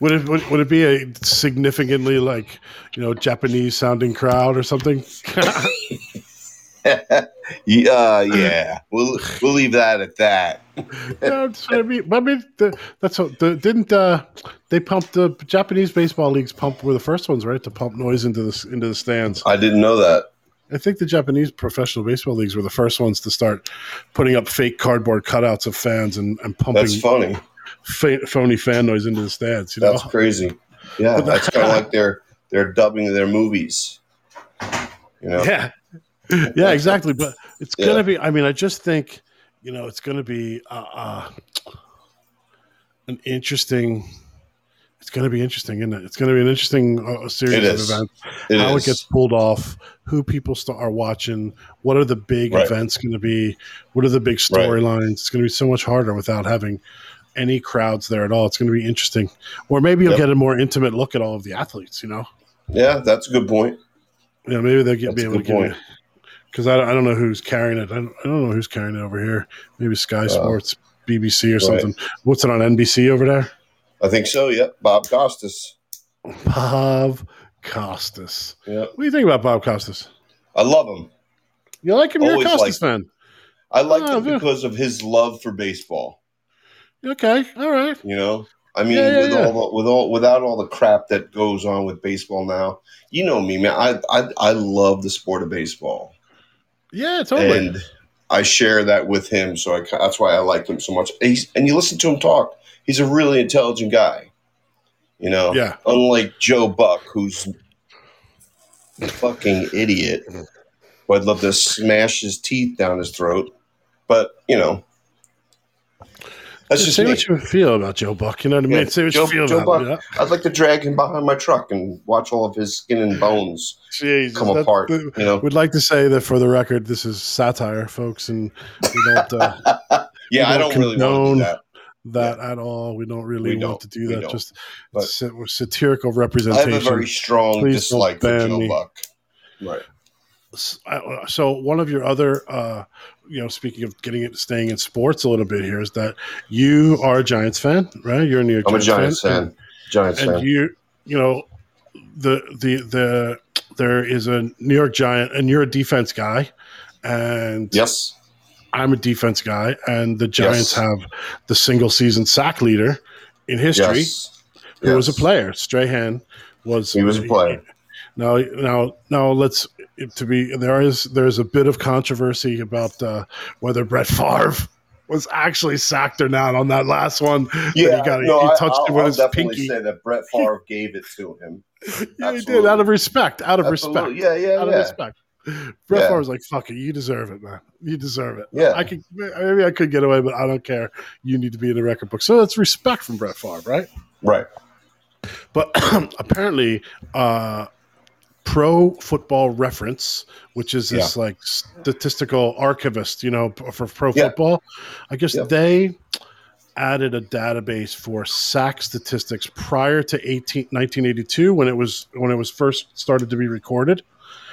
Would it would, would it be a significantly like you know Japanese sounding crowd or something? uh, yeah, we'll we'll leave that at that. I mean, I mean, the, that's what, the, didn't uh, they pump the Japanese baseball leagues? Pump were the first ones, right, to pump noise into the into the stands. I didn't know that. I think the Japanese professional baseball leagues were the first ones to start putting up fake cardboard cutouts of fans and, and pumping. That's funny fa- phony fan noise into the stands. You know? That's crazy. Yeah, that's kind of like they're they're dubbing their movies. You know? Yeah, yeah, exactly. But it's yeah. gonna be. I mean, I just think you know it's gonna be uh, uh, an interesting. It's going to be interesting, isn't it? It's going to be an interesting uh, series of events. It how is. it gets pulled off, who people start, are watching, what are the big right. events going to be, what are the big storylines. Right. It's going to be so much harder without having any crowds there at all. It's going to be interesting, or maybe you'll yep. get a more intimate look at all of the athletes. You know? Yeah, that's a good point. Yeah, maybe they'll get, be able to get because I, I don't know who's carrying it. I don't, I don't know who's carrying it over here. Maybe Sky uh, Sports, BBC, or right. something. What's it on NBC over there? I think so. Yep, Bob Costas. Bob Costas. Yeah. What do you think about Bob Costas? I love him. You like him? You're a Costas fan. I like oh, him because of his love for baseball. Okay, all right. You know, I mean, yeah, yeah, with yeah. all the, with all without all the crap that goes on with baseball now, you know me, man. I I I love the sport of baseball. Yeah, totally. And I share that with him, so I, that's why I like him so much. He's, and you listen to him talk; he's a really intelligent guy. You know, yeah. Unlike Joe Buck, who's a fucking idiot, who I'd love to smash his teeth down his throat. But you know, that's just say me. what you feel about Joe Buck. You know what I mean? Yeah, say what Joe, you feel Joe about Buck, him. I'd like to drag him behind my truck and watch all of his skin and bones Jesus, come apart. you know, we'd like to say that for the record, this is satire, folks, and we don't. Uh, yeah, we don't I don't really want to do that. that yeah. at all. We don't really we want don't. to do that. Just but satirical representation. I have a very strong Please dislike for Joe me. Buck. Right. Uh, so one of your other, uh, you know, speaking of getting it, staying in sports a little bit here is that you are a Giants fan, right? You're a New York I'm Giants a Giants fan. fan. And, Giants and fan. you, you know, the the the there is a New York Giant, and you're a defense guy, and yes, I'm a defense guy, and the Giants yes. have the single season sack leader in history, yes. who yes. was a player. Strahan was he was a player. Now, now, now, let's to be there is there's a bit of controversy about uh, whether Brett Favre was actually sacked or not on that last one. Yeah, he, got, no, he touched I, him with I'll his definitely pinky. Say that Brett Favre gave it to him. yeah, he did out of respect. Out of Absolutely. respect. Yeah, yeah, out yeah. of respect. Brett yeah. Favre was like, "Fuck it, you deserve it, man. You deserve it. Yeah, I could maybe I could get away, but I don't care. You need to be in the record book." So that's respect from Brett Favre, right? Right. But apparently, uh, Pro Football Reference, which is this yeah. like statistical archivist, you know, for pro yeah. football. I guess yeah. they added a database for sack statistics prior to 18, 1982 when it was when it was first started to be recorded.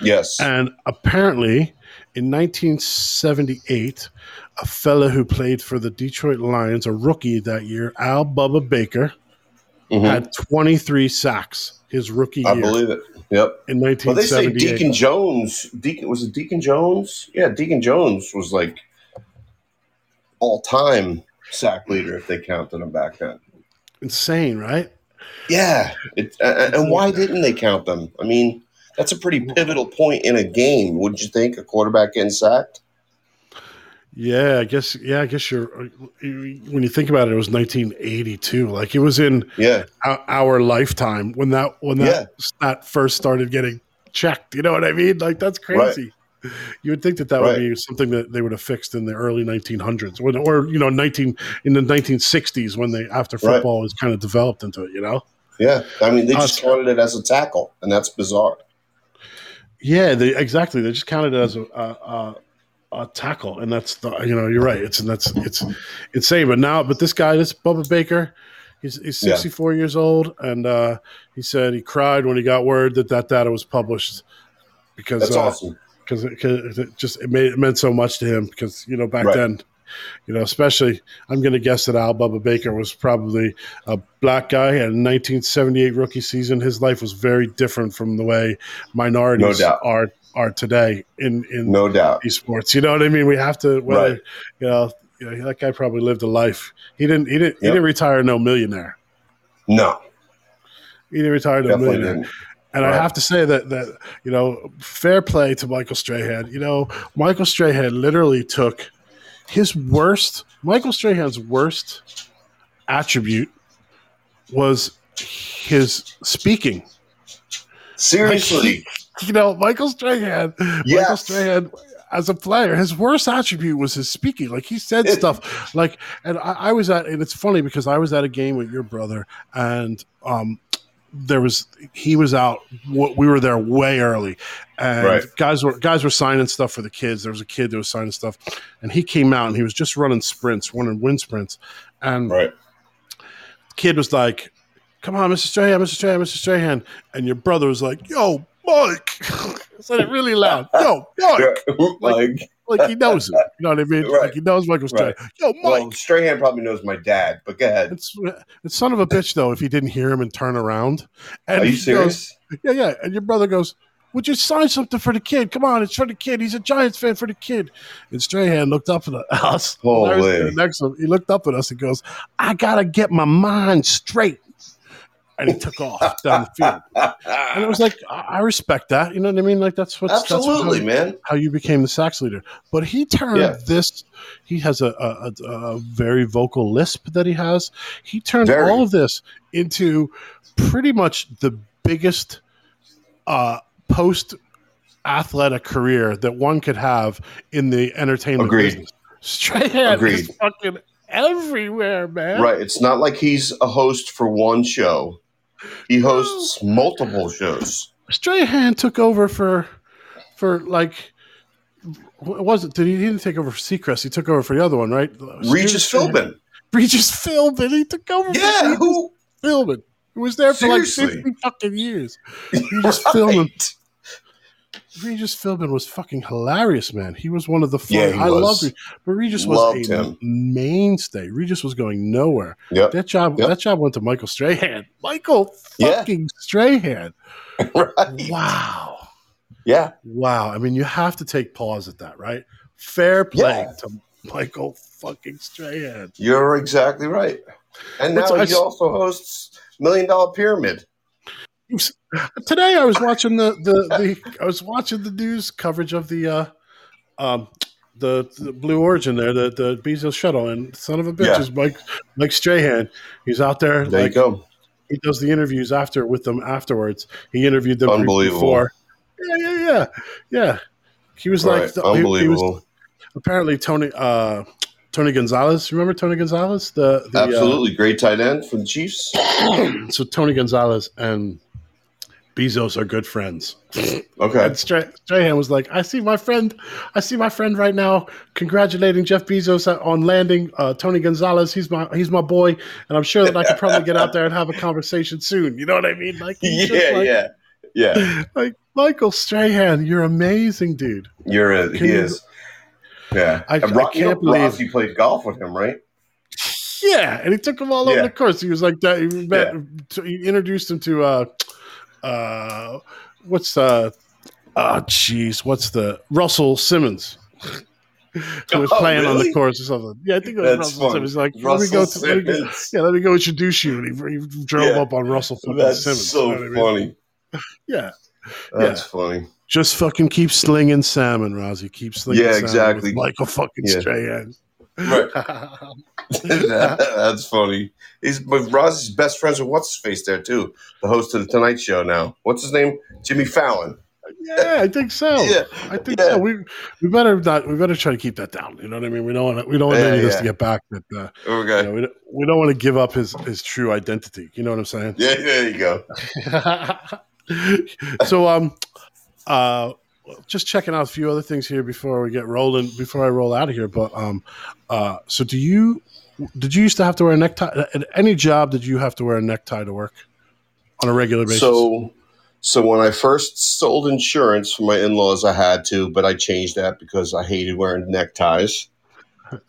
Yes. And apparently in 1978, a fella who played for the Detroit Lions, a rookie that year, Al Bubba Baker, mm-hmm. had 23 sacks his rookie year. I believe it. Yep. In 1978. Well, they say Deacon Jones, Deacon was it Deacon Jones? Yeah, Deacon Jones was like all time sack leader if they counted him back then. Insane, right? Yeah. It, uh, and why didn't they count them? I mean, that's a pretty pivotal point in a game, wouldn't you think? A quarterback getting sacked. Yeah, I guess. Yeah, I guess you're. When you think about it, it was 1982. Like it was in yeah our, our lifetime when that when that yeah. stat first started getting checked. You know what I mean? Like that's crazy. Right. You would think that that right. would be something that they would have fixed in the early 1900s, when, or you know, 19 in the 1960s when they after football right. was kind of developed into it. You know? Yeah, I mean, they just uh, counted it as a tackle, and that's bizarre. Yeah, they exactly. They just counted it as a, a, a tackle, and that's the you know you're right. It's and that's it's insane. But now, but this guy, this Bubba Baker, he's he's 64 yeah. years old, and uh, he said he cried when he got word that that data was published because that's uh, awesome. Because it, it, just it made it meant so much to him because you know back right. then you know, especially I'm going to guess that Al Bubba Baker was probably a black guy in 1978 rookie season. His life was very different from the way minorities no are are today in in no doubt esports. You know what I mean? We have to whether right. you know, you know that guy probably lived a life. He didn't he didn't yep. he didn't retire no millionaire. No. He didn't retire no Definitely millionaire. Didn't. And right. I have to say that that you know, fair play to Michael Strahan. You know, Michael Strahan literally took his worst, Michael Strahan's worst attribute was his speaking. Seriously, like, you know, Michael Strahan, yes. Michael Strahan as a player, his worst attribute was his speaking. Like he said stuff like, and I, I, was at, and it's funny because I was at a game with your brother, and um, there was he was out. What we were there way early, and right. guys were guys were signing stuff for the kids. There was a kid that was signing stuff, and he came out and he was just running sprints, running wind sprints, and right. kid was like, "Come on, Mr. Strahan, Mr. Strahan, Mr. Strahan," and your brother was like, "Yo, Mike," said it really loud, "Yo, Mike," like, like he knows it. You know what I mean? Right. Like he knows Michael Strahan. Right. Yo, Mike. Well, Strahan probably knows my dad, but go ahead. It's, it's son of a bitch though. If he didn't hear him and turn around, and are you serious? Goes, yeah, yeah. And your brother goes, "Would you sign something for the kid? Come on, it's for the kid. He's a Giants fan for the kid." And Strahan looked up at us. Holy. Next to he looked up at us and goes, "I gotta get my mind straight." And he took off down the field. And it was like, I respect that. You know what I mean? Like that's what absolutely, that's man. How you became the sax leader. But he turned yeah. this. He has a, a, a, very vocal lisp that he has. He turned very. all of this into pretty much the biggest uh, post athletic career that one could have in the entertainment Agreed. business. Agreed. is fucking everywhere, man. Right. It's not like he's a host for one show. He hosts multiple shows. Strahan took over for for like what was it? Did he, he didn't take over for Seacrest? He took over for the other one, right? Regis Philbin. Regis Philbin. He took over. Yeah, who Philbin? Who was there for Seriously? like fifty fucking years? Regis right. Philbin. Regis Philbin was fucking hilarious, man. He was one of the fun. Yeah, I loved it, but Regis was a him. mainstay. Regis was going nowhere. Yep. That job, yep. that job went to Michael Strahan. Michael fucking yeah. Strahan. right. Wow. Yeah. Wow. I mean, you have to take pause at that, right? Fair play yeah. to Michael fucking Strahan. You're exactly right. And now he also hosts Million Dollar Pyramid. Today I was watching the, the, the I was watching the news coverage of the uh um the, the Blue Origin there, the the Bezos shuttle, and son of a bitch yeah. is Mike Mike Strahan. He's out there. There like, you go. He does the interviews after with them afterwards. He interviewed them before. Yeah, yeah, yeah, yeah. He was right. like the, unbelievable. He, he was, apparently Tony uh Tony Gonzalez. Remember Tony Gonzalez? The, the uh, absolutely uh, great tight end for the Chiefs. so Tony Gonzalez and Bezos are good friends. Okay. And Strahan was like, I see my friend, I see my friend right now congratulating Jeff Bezos on landing uh, Tony Gonzalez. He's my he's my boy, and I'm sure that I could probably get out there and have a conversation soon. You know what I mean? Like, yeah, like, yeah, yeah. Like Michael Strahan, you're amazing, dude. You're a, he you, is. Yeah, I, I can't you know, believe you played golf with him, right? Yeah, and he took him all yeah. over the course. He was like that. He met. Yeah. He introduced him to. uh uh, what's uh, oh, jeez, what's the Russell Simmons? who was oh, playing really? on the course or something. Yeah, I think it was That's Russell fun. Simmons. Like, let me go. To, let me go, yeah, let me go introduce you. And he, he drove yeah. up on Russell That's Simmons. so you know funny. I mean? Yeah, that's yeah. funny. Just fucking keep slinging salmon, Rosie. Keep slinging. Yeah, exactly. Michael fucking yeah. Strahan. Right. that, that's funny. He's but Rosie's best friends with what's his face there too, the host of the Tonight Show now. What's his name? Jimmy Fallon. Yeah, I think so. yeah, I think yeah. so. We we better not. We better try to keep that down. You know what I mean? We don't want to, we don't want yeah, any of this to get back. But uh, okay, you know, we, don't, we don't want to give up his his true identity. You know what I'm saying? Yeah, there you go. so um, uh, just checking out a few other things here before we get rolling. Before I roll out of here, but um, uh, so do you? Did you used to have to wear a necktie at any job? Did you have to wear a necktie to work on a regular basis? So, so when I first sold insurance for my in-laws, I had to, but I changed that because I hated wearing neckties.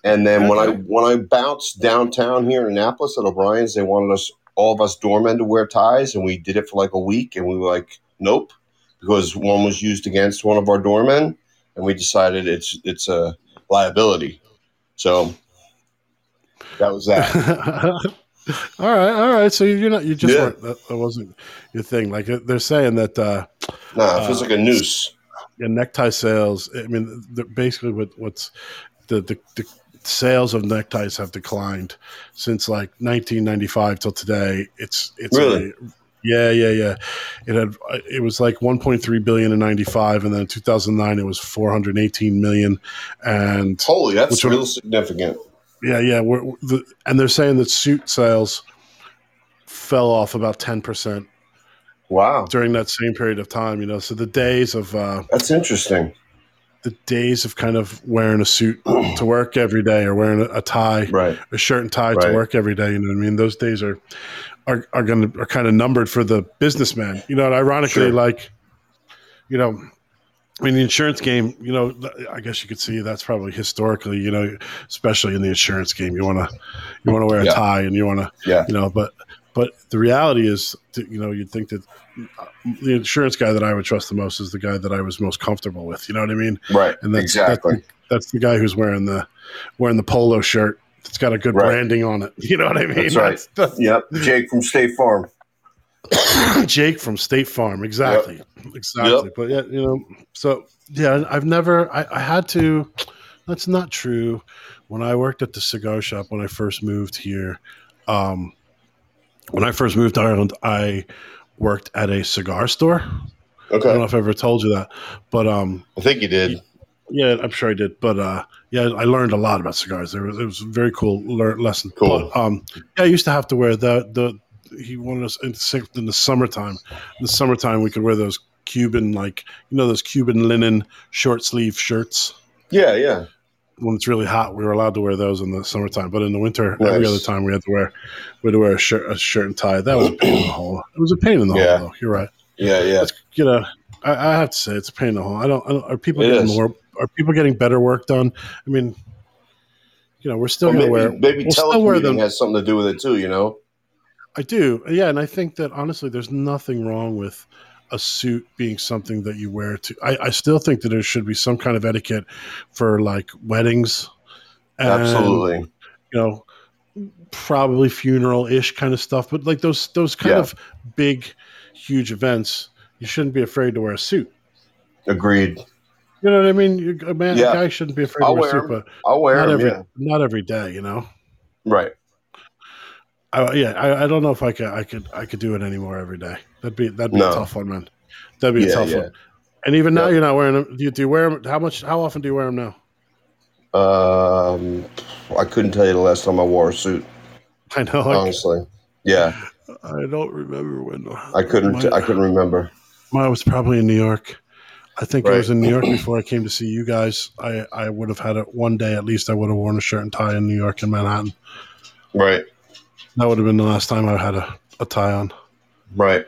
And then okay. when I when I bounced downtown here in Annapolis at O'Brien's, they wanted us all of us doormen to wear ties, and we did it for like a week, and we were like, nope because one was used against one of our doormen, and we decided it's it's a liability. So that was that. all right, all right. So you're not you just yeah. weren't that, that, wasn't your thing. Like they're saying that. Uh, nah, it feels uh, like a noose. Yeah, necktie sales. I mean, basically, what what's the, the the sales of neckties have declined since like 1995 till today. It's it's really? a, yeah, yeah, yeah. It had it was like 1.3 billion in 95 and then in 2009 it was 418 million and Holy, that's real significant. Yeah, yeah, we're, the, and they're saying that suit sales fell off about 10%. Wow. During that same period of time, you know. So the days of uh That's interesting. The days of kind of wearing a suit to work every day or wearing a, a tie, right. a shirt and tie right. to work every day, you know what I mean? Those days are are, are going to are kind of numbered for the businessman. You know, and ironically, sure. like, you know, I mean, the insurance game, you know, I guess you could see that's probably historically, you know, especially in the insurance game, you want to, you want to wear a yeah. tie and you want to, yeah. you know, but, but the reality is, you know, you'd think that uh, the insurance guy that I would trust the most is the guy that I was most comfortable with. You know what I mean? Right. And that's, exactly. That's, that's the guy who's wearing the, wearing the polo shirt it's got a good right. branding on it. You know what I mean? That's right. That's, yep. Jake from State Farm. Jake from State Farm. Exactly. Yep. Exactly. Yep. But yeah, you know, so yeah, I've never, I, I had to, that's not true. When I worked at the cigar shop when I first moved here, um, when I first moved to Ireland, I worked at a cigar store. Okay. I don't know if I ever told you that, but um, I think you did. Yeah, I'm sure I did. But uh, yeah, I learned a lot about cigars. There was, it was a very cool learn, lesson. Cool. But, um, yeah, I used to have to wear the the. He wanted us in, in the summertime. In the summertime, we could wear those Cuban like you know those Cuban linen short sleeve shirts. Yeah, yeah. when it's really hot, we were allowed to wear those in the summertime. But in the winter, nice. every other time we had to wear we had to wear a shirt, a shirt and tie. That was a pain in the hole. It was a pain in the yeah. hole. Though. You're right. Yeah, yeah. It's, you know, I, I, have to say it's a pain in the hole. I don't. I don't are people it getting is. more? Are people getting better work done? I mean, you know, we're still well, going to wear. Maybe we'll telecommuting has something to do with it too. You know. I do, yeah, and I think that honestly, there's nothing wrong with a suit being something that you wear to. I, I still think that there should be some kind of etiquette for like weddings. And, Absolutely. You know, probably funeral ish kind of stuff, but like those those kind yeah. of big, huge events, you shouldn't be afraid to wear a suit. Agreed. You know what I mean? A man, yeah. a guy shouldn't be afraid I'll to wear, wear a suit, but I'll wear not them, every yeah. not every day. You know. Right. I, yeah, I, I, don't know if I could I could I could do it anymore every day. That'd be that'd be no. a tough one, man. That'd be yeah, a tough yeah. one. And even now, you're not wearing them. Do you, do you wear them? How much? How often do you wear them now? Um, I couldn't tell you the last time I wore a suit. I know. Honestly, yeah. I don't remember when. I couldn't. My, I couldn't remember. Mine was probably in New York. I think right. I was in New York before I came to see you guys. I, I would have had it one day at least. I would have worn a shirt and tie in New York and Manhattan. Right. That would have been the last time I had a, a tie on. Right.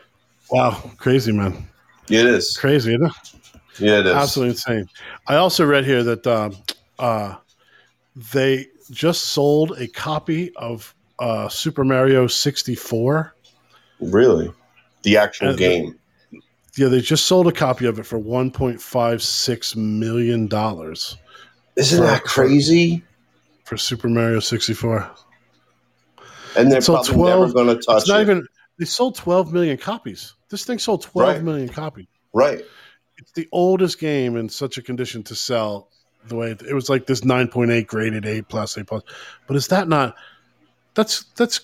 Wow, crazy man. It is crazy, isn't it? Yeah, it is absolutely insane. I also read here that uh, uh, they just sold a copy of uh, Super Mario 64. Really, the actual and game. The, yeah, they just sold a copy of it for 1.56 million dollars. Isn't for, that crazy? For Super Mario 64. And they're probably 12, never going to touch it's not it. Even, they sold 12 million copies. This thing sold twelve right. million copies. Right. It's the oldest game in such a condition to sell the way it, it was like this 9.8 graded A plus A plus. But is that not that's that's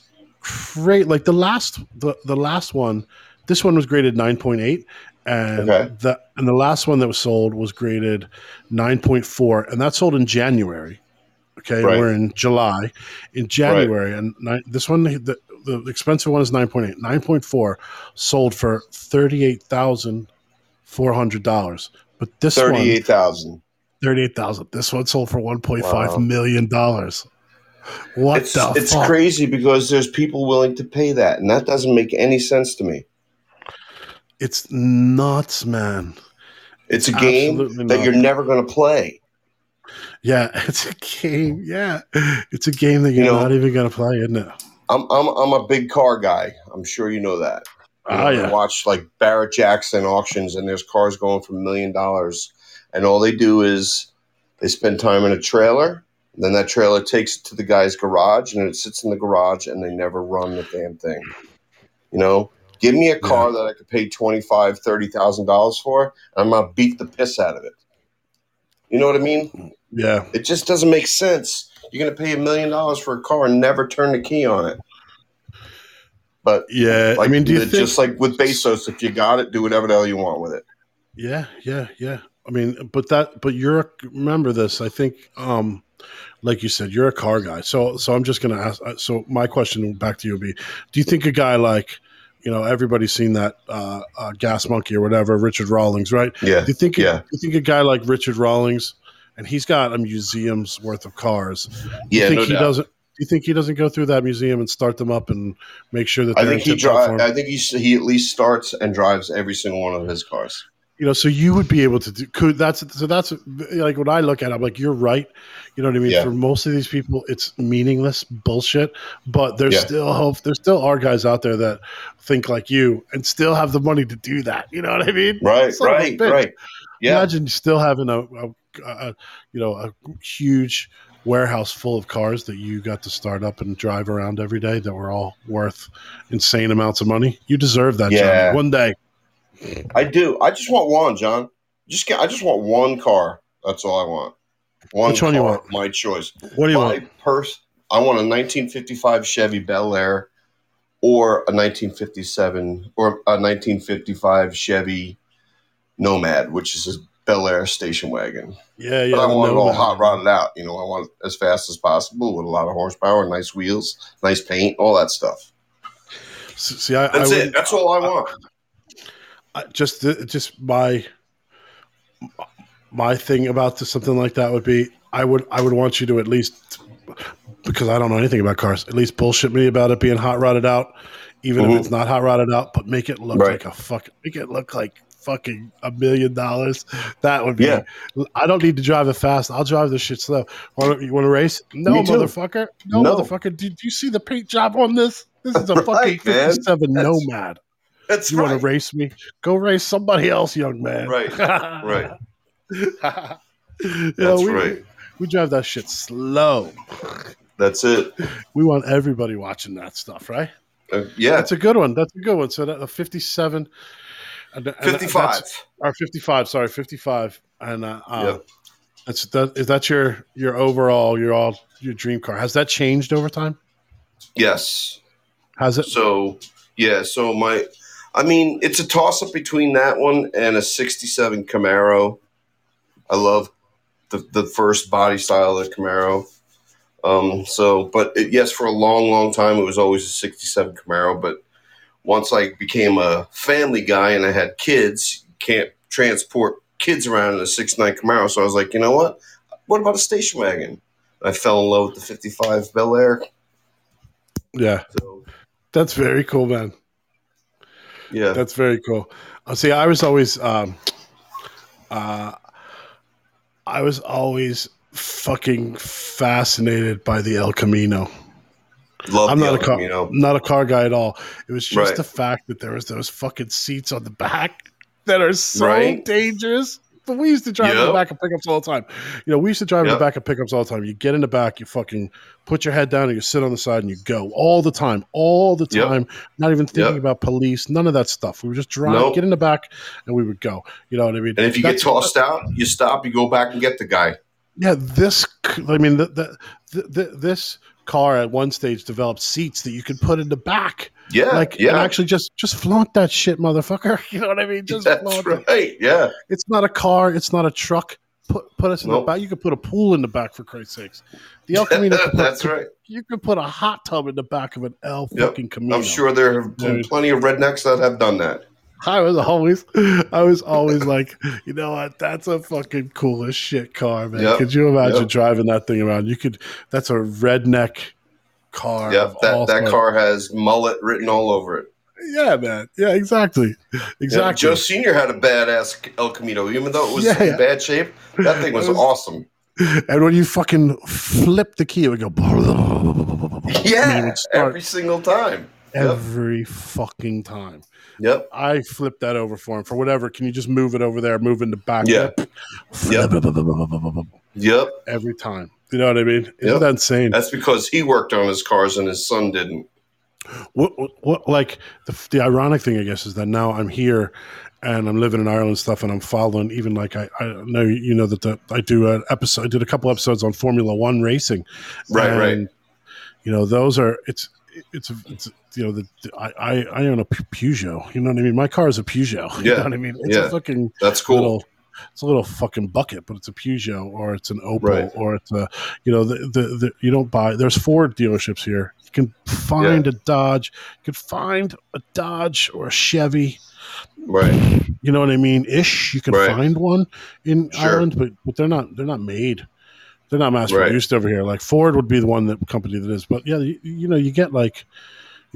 great. Like the last the, the last one, this one was graded 9.8 and okay. the and the last one that was sold was graded 9.4 and that sold in January. Okay, right. we're in July. In January, right. and ni- this one, the, the expensive one is 9.8. 9.4 sold for $38,400. But this 38,000. one. 38,000. This one sold for one point five wow. million dollars. What it's, the It's fuck? crazy because there's people willing to pay that, and that doesn't make any sense to me. It's nuts, man. It's a game that nuts. you're never going to play. Yeah, it's a game. Yeah, it's a game that you're you know, not even going to play, isn't it? I'm I'm I'm a big car guy. I'm sure you know that. You oh, yeah. I watch like Barrett Jackson auctions, and there's cars going for a million dollars, and all they do is they spend time in a trailer. Then that trailer takes it to the guy's garage, and it sits in the garage, and they never run the damn thing. You know, give me a car yeah. that I could pay twenty five, thirty thousand dollars for, and I'm gonna beat the piss out of it. You know what I mean? Yeah. It just doesn't make sense. You're going to pay a million dollars for a car and never turn the key on it. But yeah, like, I mean, do you think- just like with Bezos, if you got it, do whatever the hell you want with it. Yeah, yeah, yeah. I mean, but that, but you're remember this. I think, um, like you said, you're a car guy. So, so I'm just going to ask. Uh, so, my question back to you would be: Do you think a guy like, you know, everybody's seen that uh, uh, Gas Monkey or whatever, Richard Rawlings, right? Yeah. Do you think? Yeah. Do you think a guy like Richard Rawlings? And he's got a museum's worth of cars. Do yeah, you think no he doubt. doesn't? Do you think he doesn't go through that museum and start them up and make sure that I think he drives? I think he he at least starts and drives every single one of his cars. You know, so you would be able to do. Could that's so that's like when I look at it, I'm like, you're right. You know what I mean? Yeah. For most of these people, it's meaningless bullshit. But there's yeah. still hope. There still are guys out there that think like you and still have the money to do that. You know what I mean? Right, right, right. Yeah. Imagine still having a, a a, you know a huge warehouse full of cars that you got to start up and drive around every day that were all worth insane amounts of money. You deserve that, yeah. John. One day. I do. I just want one, John. Just get, I just want one car. That's all I want. One Which one car, you want? My choice. What do you my want? Pers- I want a 1955 Chevy Bel Air or a 1957 or a 1955 Chevy Nomad, which is a Bel Air station wagon. Yeah, yeah. But I want it all hot rodded out. You know, I want it as fast as possible with a lot of horsepower, nice wheels, nice paint, all that stuff. See, I, that's I it. That's all I want. I, just, just my my thing about something like that would be I would I would want you to at least because I don't know anything about cars. At least bullshit me about it being hot rodded out, even mm-hmm. if it's not hot rodded out. But make it look right. like a fuck. Make it look like fucking a million dollars. That would be. Yeah. I don't need to drive it fast. I'll drive this shit slow. Want you want to race? No, motherfucker. No, no, motherfucker. Did you see the paint job on this? This is a right, fucking fifty-seven Nomad. That's you right. want to race me? Go race somebody else, young man. Right. right. That's know, we, right. We drive that shit slow. That's it. We want everybody watching that stuff, right? Uh, yeah, that's a good one. That's a good one. So that a fifty-seven, and, and 55 or 55 sorry 55 and uh, uh yep. that's that is that your your overall your all your dream car? Has that changed over time? Yes. Has it? So yeah so my i mean it's a toss up between that one and a 67 camaro. I love the, the first body style of the camaro. Um so but it, yes for a long long time it was always a 67 camaro but once I became a family guy and I had kids, can't transport kids around in a six nine Camaro. So I was like, you know what? What about a station wagon? I fell in love with the 55 Bel Air. Yeah. So, That's very cool, man. Yeah. That's very cool. Uh, see, I was always, um, uh, I was always fucking fascinated by the El Camino. Love I'm not a car, Camino. not a car guy at all. It was just right. the fact that there was those fucking seats on the back that are so right. dangerous. But we used to drive yep. in the back of pickups all the time. You know, we used to drive yep. in the back of pickups all the time. You get in the back, you fucking put your head down, and you sit on the side, and you go all the time, all the time. Yep. Not even thinking about police, none of that stuff. We were just drive, nope. get in the back, and we would go. You know what I mean? And if you That's, get tossed out, you stop, you go back and get the guy. Yeah, this. I mean, the, the, the, this car at one stage developed seats that you could put in the back. Yeah, like yeah. actually just just flaunt that shit, motherfucker. You know what I mean? Just That's right. It. Yeah, it's not a car. It's not a truck. Put put us in nope. the back. You could put a pool in the back for Christ's sakes. The El Camino. That's right. You could put a hot tub in the back of an El yep. fucking Camino. I'm sure there have been plenty of rednecks that have done that. I was always, I was always like, you know what? That's a fucking coolest shit car, man. Yep. Could you imagine yep. driving that thing around? You could. That's a redneck car. Yeah, that, that car has mullet written all over it. Yeah, man. Yeah, exactly. Exactly. Yeah, Joe Senior had a badass El Camino, even though it was yeah, in yeah. bad shape. That thing was, was, awesome. And when you fucking flip the key, it would go. Yeah, every single time. Every yep. fucking time. Yep. I flip that over for him for whatever. Can you just move it over there? Move in the back. Yeah. Yep. Yep. Every time. You know what I mean? Isn't yep. that insane? That's because he worked on his cars and his son didn't. What, what, what, like the, the ironic thing, I guess, is that now I'm here and I'm living in Ireland stuff, and I'm following. Even like I, I know you know that the, I do an episode. I did a couple episodes on Formula One racing. Right, and, right. You know, those are it's it's it's you know the, I, I I own a Peugeot. You know what I mean? My car is a Peugeot. You yeah. know what I mean? It's yeah. a fucking that's cool. Little, it's a little fucking bucket, but it's a Peugeot or it's an Opel right. or it's a you know the, the, the you don't buy. There's Ford dealerships here. You can find yeah. a Dodge. You can find a Dodge or a Chevy. Right. You know what I mean? Ish. You can right. find one in sure. Ireland, but but they're not they're not made. They're not mass produced right. over here. Like Ford would be the one that company that is. But yeah, you, you know, you get like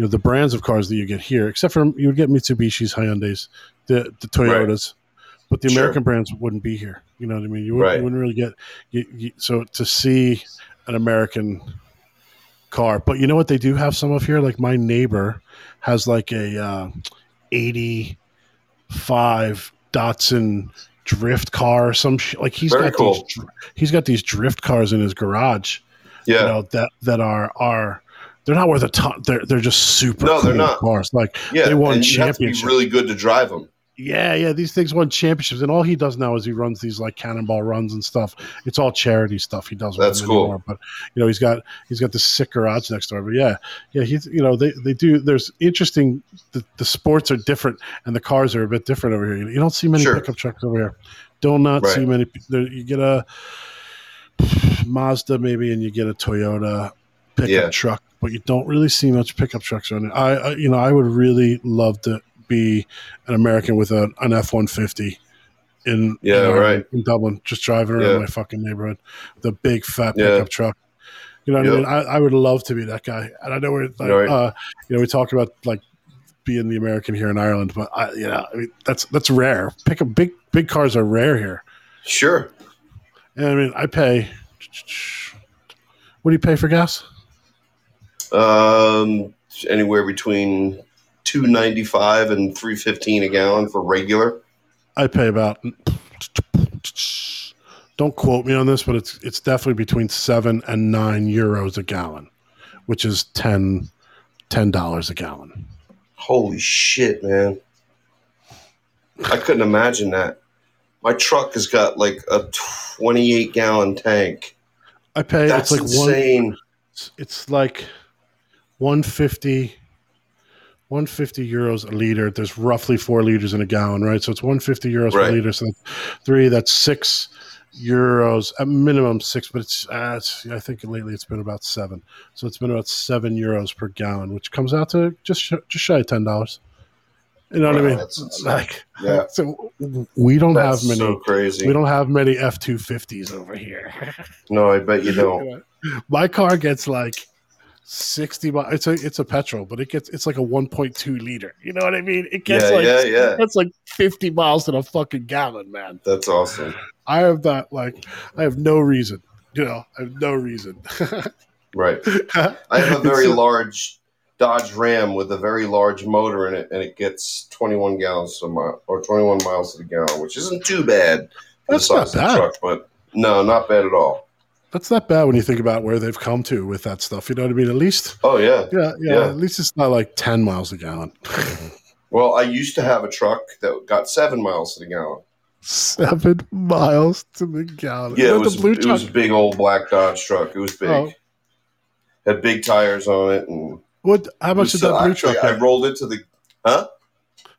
you know the brands of cars that you get here, except for you would get Mitsubishi's, Hyundai's, the the Toyotas. Right but the American sure. brands wouldn't be here. You know what I mean? You, right. you wouldn't really get you, you, so to see an American car. But you know what they do have some of here? Like my neighbor has like a uh, eighty-five Datsun drift car or some sh- like he's Very got cool. these he's got these drift cars in his garage. Yeah, you know, that that are are they're not worth a ton. They're they're just super. No, cool they're not cars. Like yeah, they won championships. really good to drive them. Yeah, yeah, these things won championships, and all he does now is he runs these like cannonball runs and stuff. It's all charity stuff he does. That's cool. Anymore. But you know, he's got he's got this sick garage next door. But yeah, yeah, he's you know they they do. There's interesting. The, the sports are different, and the cars are a bit different over here. You don't see many sure. pickup trucks over here. Do not right. see many. There, you get a Mazda maybe, and you get a Toyota pickup yeah. truck, but you don't really see much pickup trucks on it. I, I you know I would really love to be an American with a, an F one fifty in yeah, in, right. in Dublin, just driving around Yeah. my fucking neighborhood, the big fat Yeah. pickup truck. You know what I mean? I, I would love to be that guy. And I know we're like, Right. uh, you know, we talk about like being the American here in Ireland, but I, you know, I mean, that's that's rare. Pick up big big cars are rare here. Sure. And I mean, I pay. What do you pay for gas? Um, anywhere between two ninety five and three fifteen a gallon for regular. I pay about. Don't quote me on this, but it's it's definitely between seven and nine euros a gallon, which is 10 dollars a gallon. Holy shit, man! I couldn't imagine that. My truck has got like a twenty eight gallon tank. I pay. That's it's like insane. It's, it's like 150 150 euros a liter. There's roughly four liters in a gallon right? So it's 150 euros per liter. So three that's six euros at minimum six but it's, uh, it's i think lately it's been about seven. So it's been about seven euros per gallon which comes out to just sh- just shy of ten dollars. You know what i mean? that's like Yeah. so we don't That's have many so crazy. we don't have many f-250s over here. No, I bet you don't. my car gets like 60 miles. It's a it's a petrol, but it gets it's like a 1.2 liter. You know what I mean? It gets Yeah, like yeah, yeah. It's like 50 miles in a fucking gallon, man. That's awesome. I have that like I have no reason. You know, I have no reason. Right. I have a very large Dodge Ram with a very large motor in it, and it gets 21 gallons a mile or 21 miles to the gallon, which isn't too bad. for the That's not size of the bad. Truck, but no, not bad at all. That's not bad when you think about where they've come to with that stuff. You know what I mean? At least Oh yeah. yeah, yeah, Yeah. At least it's not like 10 miles a gallon. Well, I used to have a truck that got seven miles to the gallon. Seven miles to the gallon. Yeah, it was, it was a big old black Dodge truck. It was big. Oh. Had big tires on it, and What? How much did that blue truck? I get? rolled into the. Huh?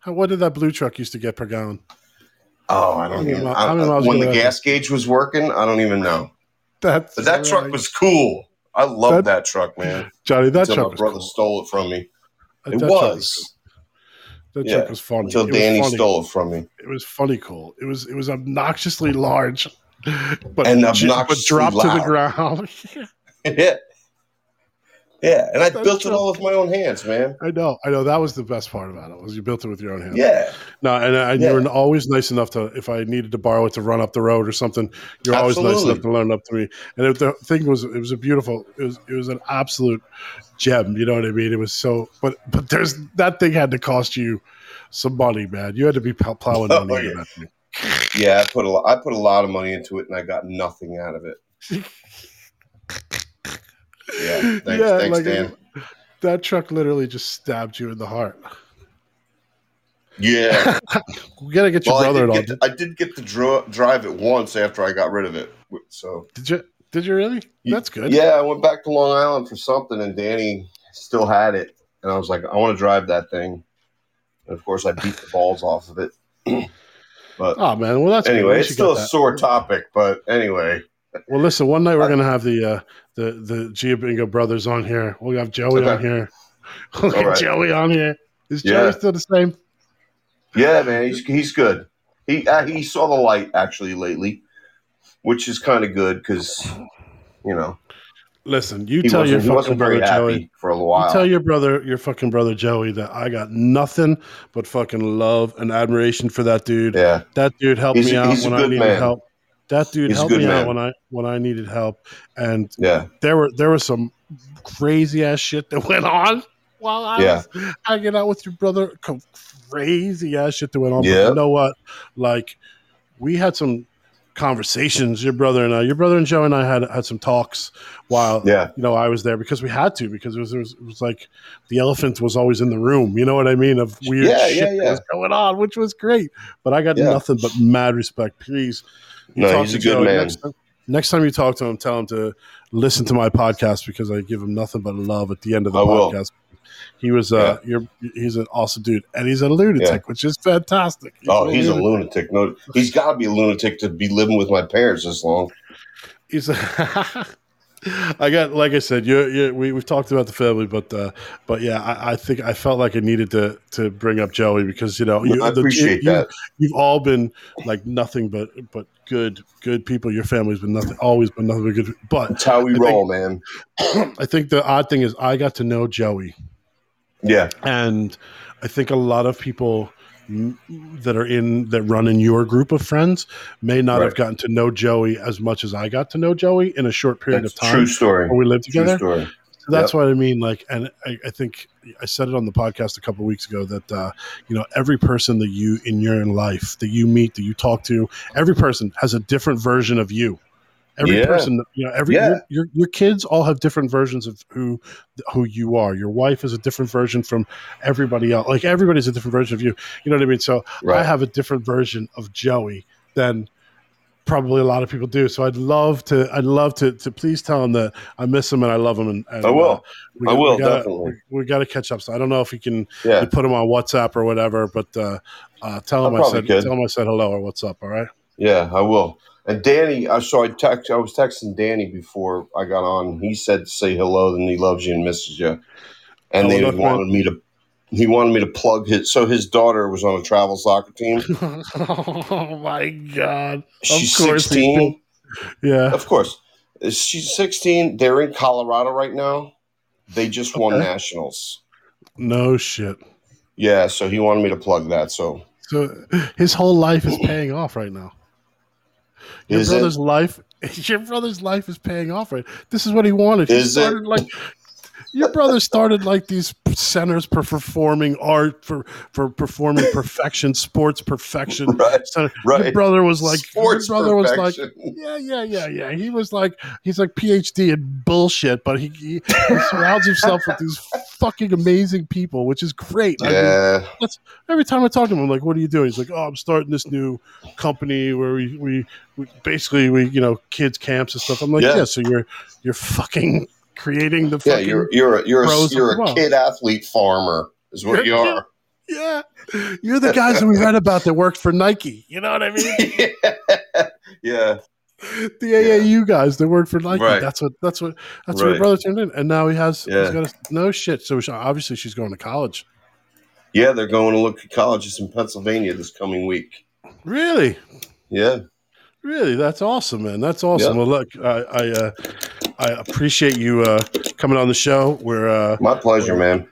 How, what did that blue truck used to get per gallon? Oh, I don't How many even. mi- I, miles when the gas gauge was working, I don't even know. That's But that truck was cool. I loved That- that, truck, man. Johnny. That until truck my brother cool. stole it from me. That It truck was That Yeah, truck was funny. until It Danny stole it from me. It was funny cool. It was it was obnoxiously large, but And j- but obnoxiously dropped to the ground. yeah, yeah, and I built it all with my own hands, man. I know, I know. That was the best part about it was you built it with your own hands. Yeah, No, and, uh, and Yeah. you were always nice enough to if I needed to borrow it to run up the road or something. You're always nice enough to loan up to me. And it, the thing was, it was a beautiful. It was it was an absolute gem. You know what I mean? It was so. But but there's that thing had to cost you some money, man. You had to be pl- plowing Oh, money into yeah. yeah. I put a lot. I put a lot of money into it, and I got nothing out of it. Yeah, thanks, thanks, like, Dan. That truck literally just stabbed you in the heart. Yeah. We gotta get your well, I brother did, on. get I did get to dro- drive it once after I got rid of it. So Did you? Did you really? That's good. Yeah, I went back to Long Island for something, and Danny still had it, and I was like, I want to drive that thing. And of course, I beat the balls off of it. but Oh man, well that's anyway, it's still a that. sore topic. But anyway, Well, listen. One night we're gonna have the uh, the the Giabingo brothers on here. We'll have Joey Okay. on here. We'll get right. Joey on here. Is Yeah. Joey still the same? yeah, man, he's he's good. He uh, he saw the light actually lately, which is kind of good because you know Listen, you tell your fucking brother Joey. for a while. You tell your brother, your fucking brother Joey, that I got nothing but fucking love and admiration for that dude. yeah, That dude helped He's me out when I needed man. help. That dude He's helped me good out when I when I needed help, and yeah, there were there was some crazy ass shit that went on while I Yeah. was hanging out with your brother. Crazy ass shit that went on. But you know what? Like we had some conversations. Your brother and I, your brother and Joe and I had had some talks while yeah, you know I was there because we had to because it was, it was it was like the elephant was always in the room. You know what I mean? Of weird Yeah, shit yeah, that was going on, which was great. But I got Yeah. nothing but mad respect. Please, you No, he's a good Joey man. Next time, next time you talk to him, tell him to listen to my podcast because I give him nothing but love at the end of the I will. podcast. He was uh, you're, he's an awesome dude, and he's a lunatic, Yeah. which is fantastic. Oh, he's a lunatic. No, he's got to be a lunatic to be living with my parents this long. He's a I got, like I said, you, you we we've talked about the family, but uh, but yeah, I, I, think I felt like I needed to to bring up Joey because you know you, I appreciate the, that. You, have all been like nothing but but good good people. Your family's been nothing, always been nothing but good. But that's how we I roll, think, man. I think the odd thing is I got to know Joey. Yeah, and I think a lot of people that are in that run in your group of friends may not right. have gotten to know Joey as much as I got to know Joey in a short period that's of time. True story. When we lived together. So that's yep. what I mean. Like, and I, I, think I said it on the podcast a couple weeks ago that uh, you know every person that you in your life that you meet that you talk to, every person has a different version of you. Every yeah. person, you know, every yeah. your, your, your kids all have different versions of who who you are. Your wife is a different version from everybody else. Like everybody's a different version of you. You know what I mean? So right. I have a different version of Joey than probably a lot of people do. So I'd love to, I'd love to, to please tell him that I miss him and I love him. And, and I will, uh, we, I will we gotta, definitely. We, we got to catch up. So I don't know if you can yeah. put him on WhatsApp or whatever, but uh, uh, tell him I, I said, could. tell him I said hello or what's up. All right. Yeah, I will. And Danny, I saw I text. I was texting Danny before I got on. He said say hello, and he loves you and misses you. And oh, they wanted me to. He wanted me to plug his. So his daughter was on a travel soccer team. oh my god! She's sixteen. Yeah, of course. She's sixteen. They're in Colorado right now. They just won okay. nationals. No shit. Yeah, so he wanted me to plug that. So, so his whole life is paying off right now. Your is brother's it? life, your brother's life is paying off. Right, this is what he wanted. He is started it? like your brother started like these centers for performing art for for performing perfection, sports perfection. Right, right. Your brother was like, sports your brother perfection. was like, yeah, yeah, yeah, yeah. He was like, he's like PhD in bullshit, but he, he, he surrounds himself with these fucking amazing people, which is great. Yeah. I mean, every time I talk to him, I'm like, what are you doing? He's like, oh, I'm starting this new company where we we, we basically we you know kids camps and stuff. I'm like, yeah, yeah so you're you're fucking creating the yeah. You're you're a, you're a, you're a kid athlete farmer is what you're, you are. Yeah, you're the guys that we read about that worked for Nike. You know what I mean? yeah. The AAU yeah. guys that worked for Nike. Right. That's what. That's what. That's right. what your brother turned in, and now he has. Yeah. He's got a, no shit. So obviously she's going to college. Yeah, they're going to look at colleges in Pennsylvania this coming week. Really? Yeah. Really, that's awesome, man. That's awesome. Well, look, I I, uh, I appreciate you uh, coming on the show. We're uh, my pleasure, man.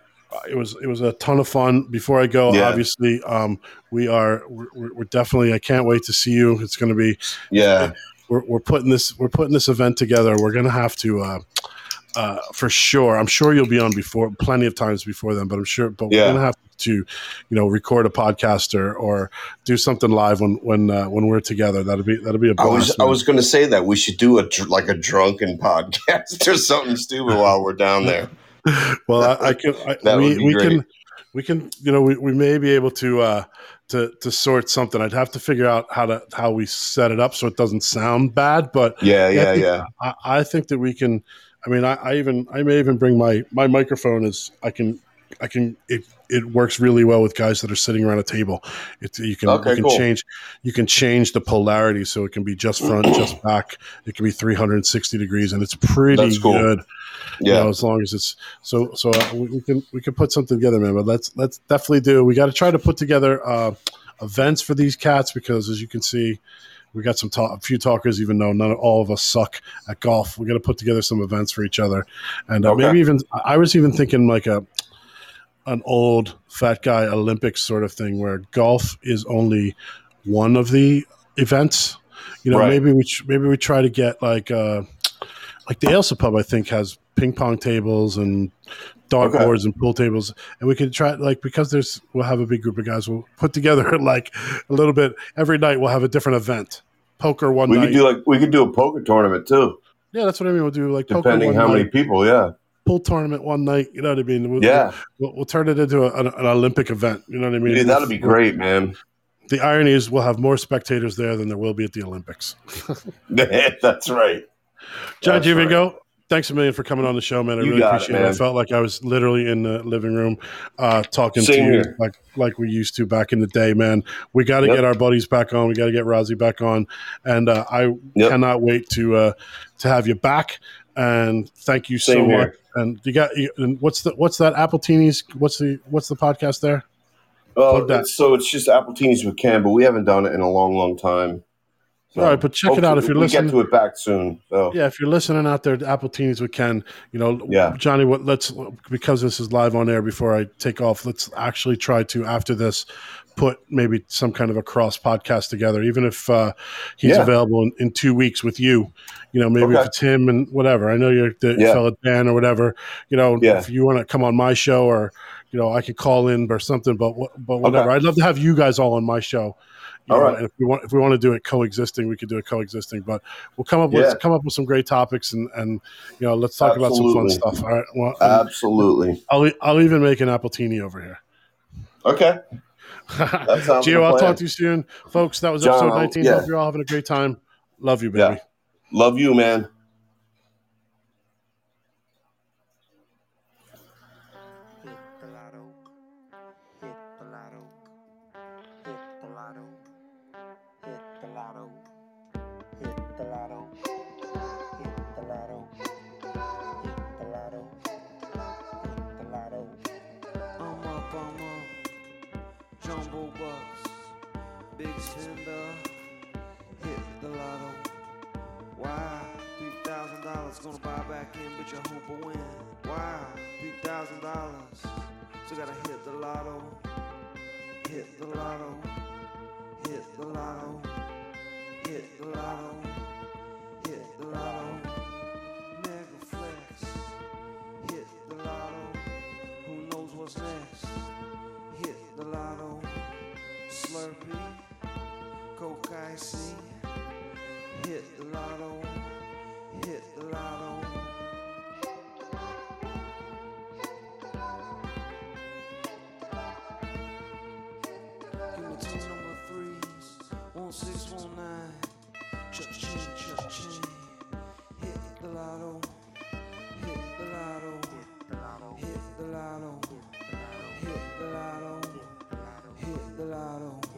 It was it was a ton of fun. Before I go, yeah. obviously, um, we are we're, we're, definitely. I can't wait to see you. It's going to be yeah. We're, we're putting this we're putting this event together. We're going to have to. Uh, uh, for sure. I'm sure you'll be on before plenty of times before then, but I'm sure. But yeah. we're gonna have to, you know, record a podcast or, or do something live when when uh, when we're together. That'll be that'll be a. Blast, I was. I was going to say that we should do a like a drunken podcast or something stupid while we're down there. well, I, I can. I, that we, would be we great. can. We can. You know, we, we may be able to. Uh, to, to sort something. I'd have to figure out how to how we set it up so it doesn't sound bad. But yeah, yeah, I yeah. I, I think that we can. I mean, I, I, even I may even bring my my microphone is I can I can it it works really well with guys that are sitting around a table. It, you can okay, you can cool. change you can change the polarity so it can be just front, just back. It can be 360 degrees, and it's pretty cool. good. Yeah, you know, as long as it's so so uh, we, we, can we can put something together, man. But let's let's definitely do. We got to try to put together uh, events for these cats because, as you can see, we got some talk, a few talkers, even though none of all of us suck at golf. We got to put together some events for each other, and uh, okay. maybe even I was even thinking like a an old fat guy Olympics sort of thing where golf is only one of the events. You know, right. maybe we maybe we try to get like uh, like the Ailsa Pub. I think has ping pong tables and dart okay. boards and pool tables, and we could try like because there's we'll have a big group of guys. We'll put together like a little bit every night. We'll have a different event. Poker one we night. could do like we could do a poker tournament too. Yeah, that's what I mean. We'll do like depending how night. many people. Yeah, pool tournament one night. You know what I mean? We'll, yeah, we'll, we'll, turn it into a, an, an, Olympic event. You know what I mean? Yeah, that'll be great, man. The irony is, we'll have more spectators there than there will be at the Olympics. That's right. John Givingo, thanks a million for coming on the show, man. I you really appreciate it, it, I felt like I was literally in the living room uh, talking Same to you here. like like we used to back in the day, man. We got to yep. get our buddies back on. We got to get Rozzy back on, and uh, I yep. cannot wait to uh, to have you back. And thank you so here. much. And you got you, and what's the what's that Appletinis? What's the what's the podcast there? Oh, so it's just Appletinis with Cam, but we haven't done it in a long, long time. So All right, but check it out if you're listening. get to it back soon. So Yeah, if you're listening out there, to Appletinis with Ken, you know, Yeah. Johnny, what let's because this is live on air before I take off, let's actually try to after this put maybe some kind of a cross podcast together, even if uh, he's Yeah. available in, in two weeks with you. You know, maybe Okay. if it's him and whatever. I know you're the Yeah. fellow Dan or whatever. You know, Yeah. if you want to come on my show or you know, I could call in or something. But but whatever. Okay. I'd love to have you guys all on my show. You All know, right. and if we want if we want to do it coexisting, we could do it coexisting. But we'll come up Yeah. with come up with some great topics and and you know let's talk about some fun stuff. All right. Well, um, absolutely. I'll I'll even make an appletini over here. Okay. Gio, I'll talk to you soon, folks. That was John, episode 19. yeah. Hope you're all having a great time. Love you, baby. Yeah. Love you, man. Gonna buy back in, but you hope I win. Why? Three thousand dollars, so gotta hit the lotto. Hit the lotto. Hit the lotto. Hit the lotto. Hit the lotto. Mega flex. Hit the lotto. Who knows what's next? Hit the lotto. Slurpee. Coke icy. Hit the lotto hit the lotto. Give me two number threes, one six one nine. Cha-ching, cha-ching. Hit the lotto. Hit the lotto. Hit the lotto. Hit the lotto. Hit the lotto. Hit the lotto.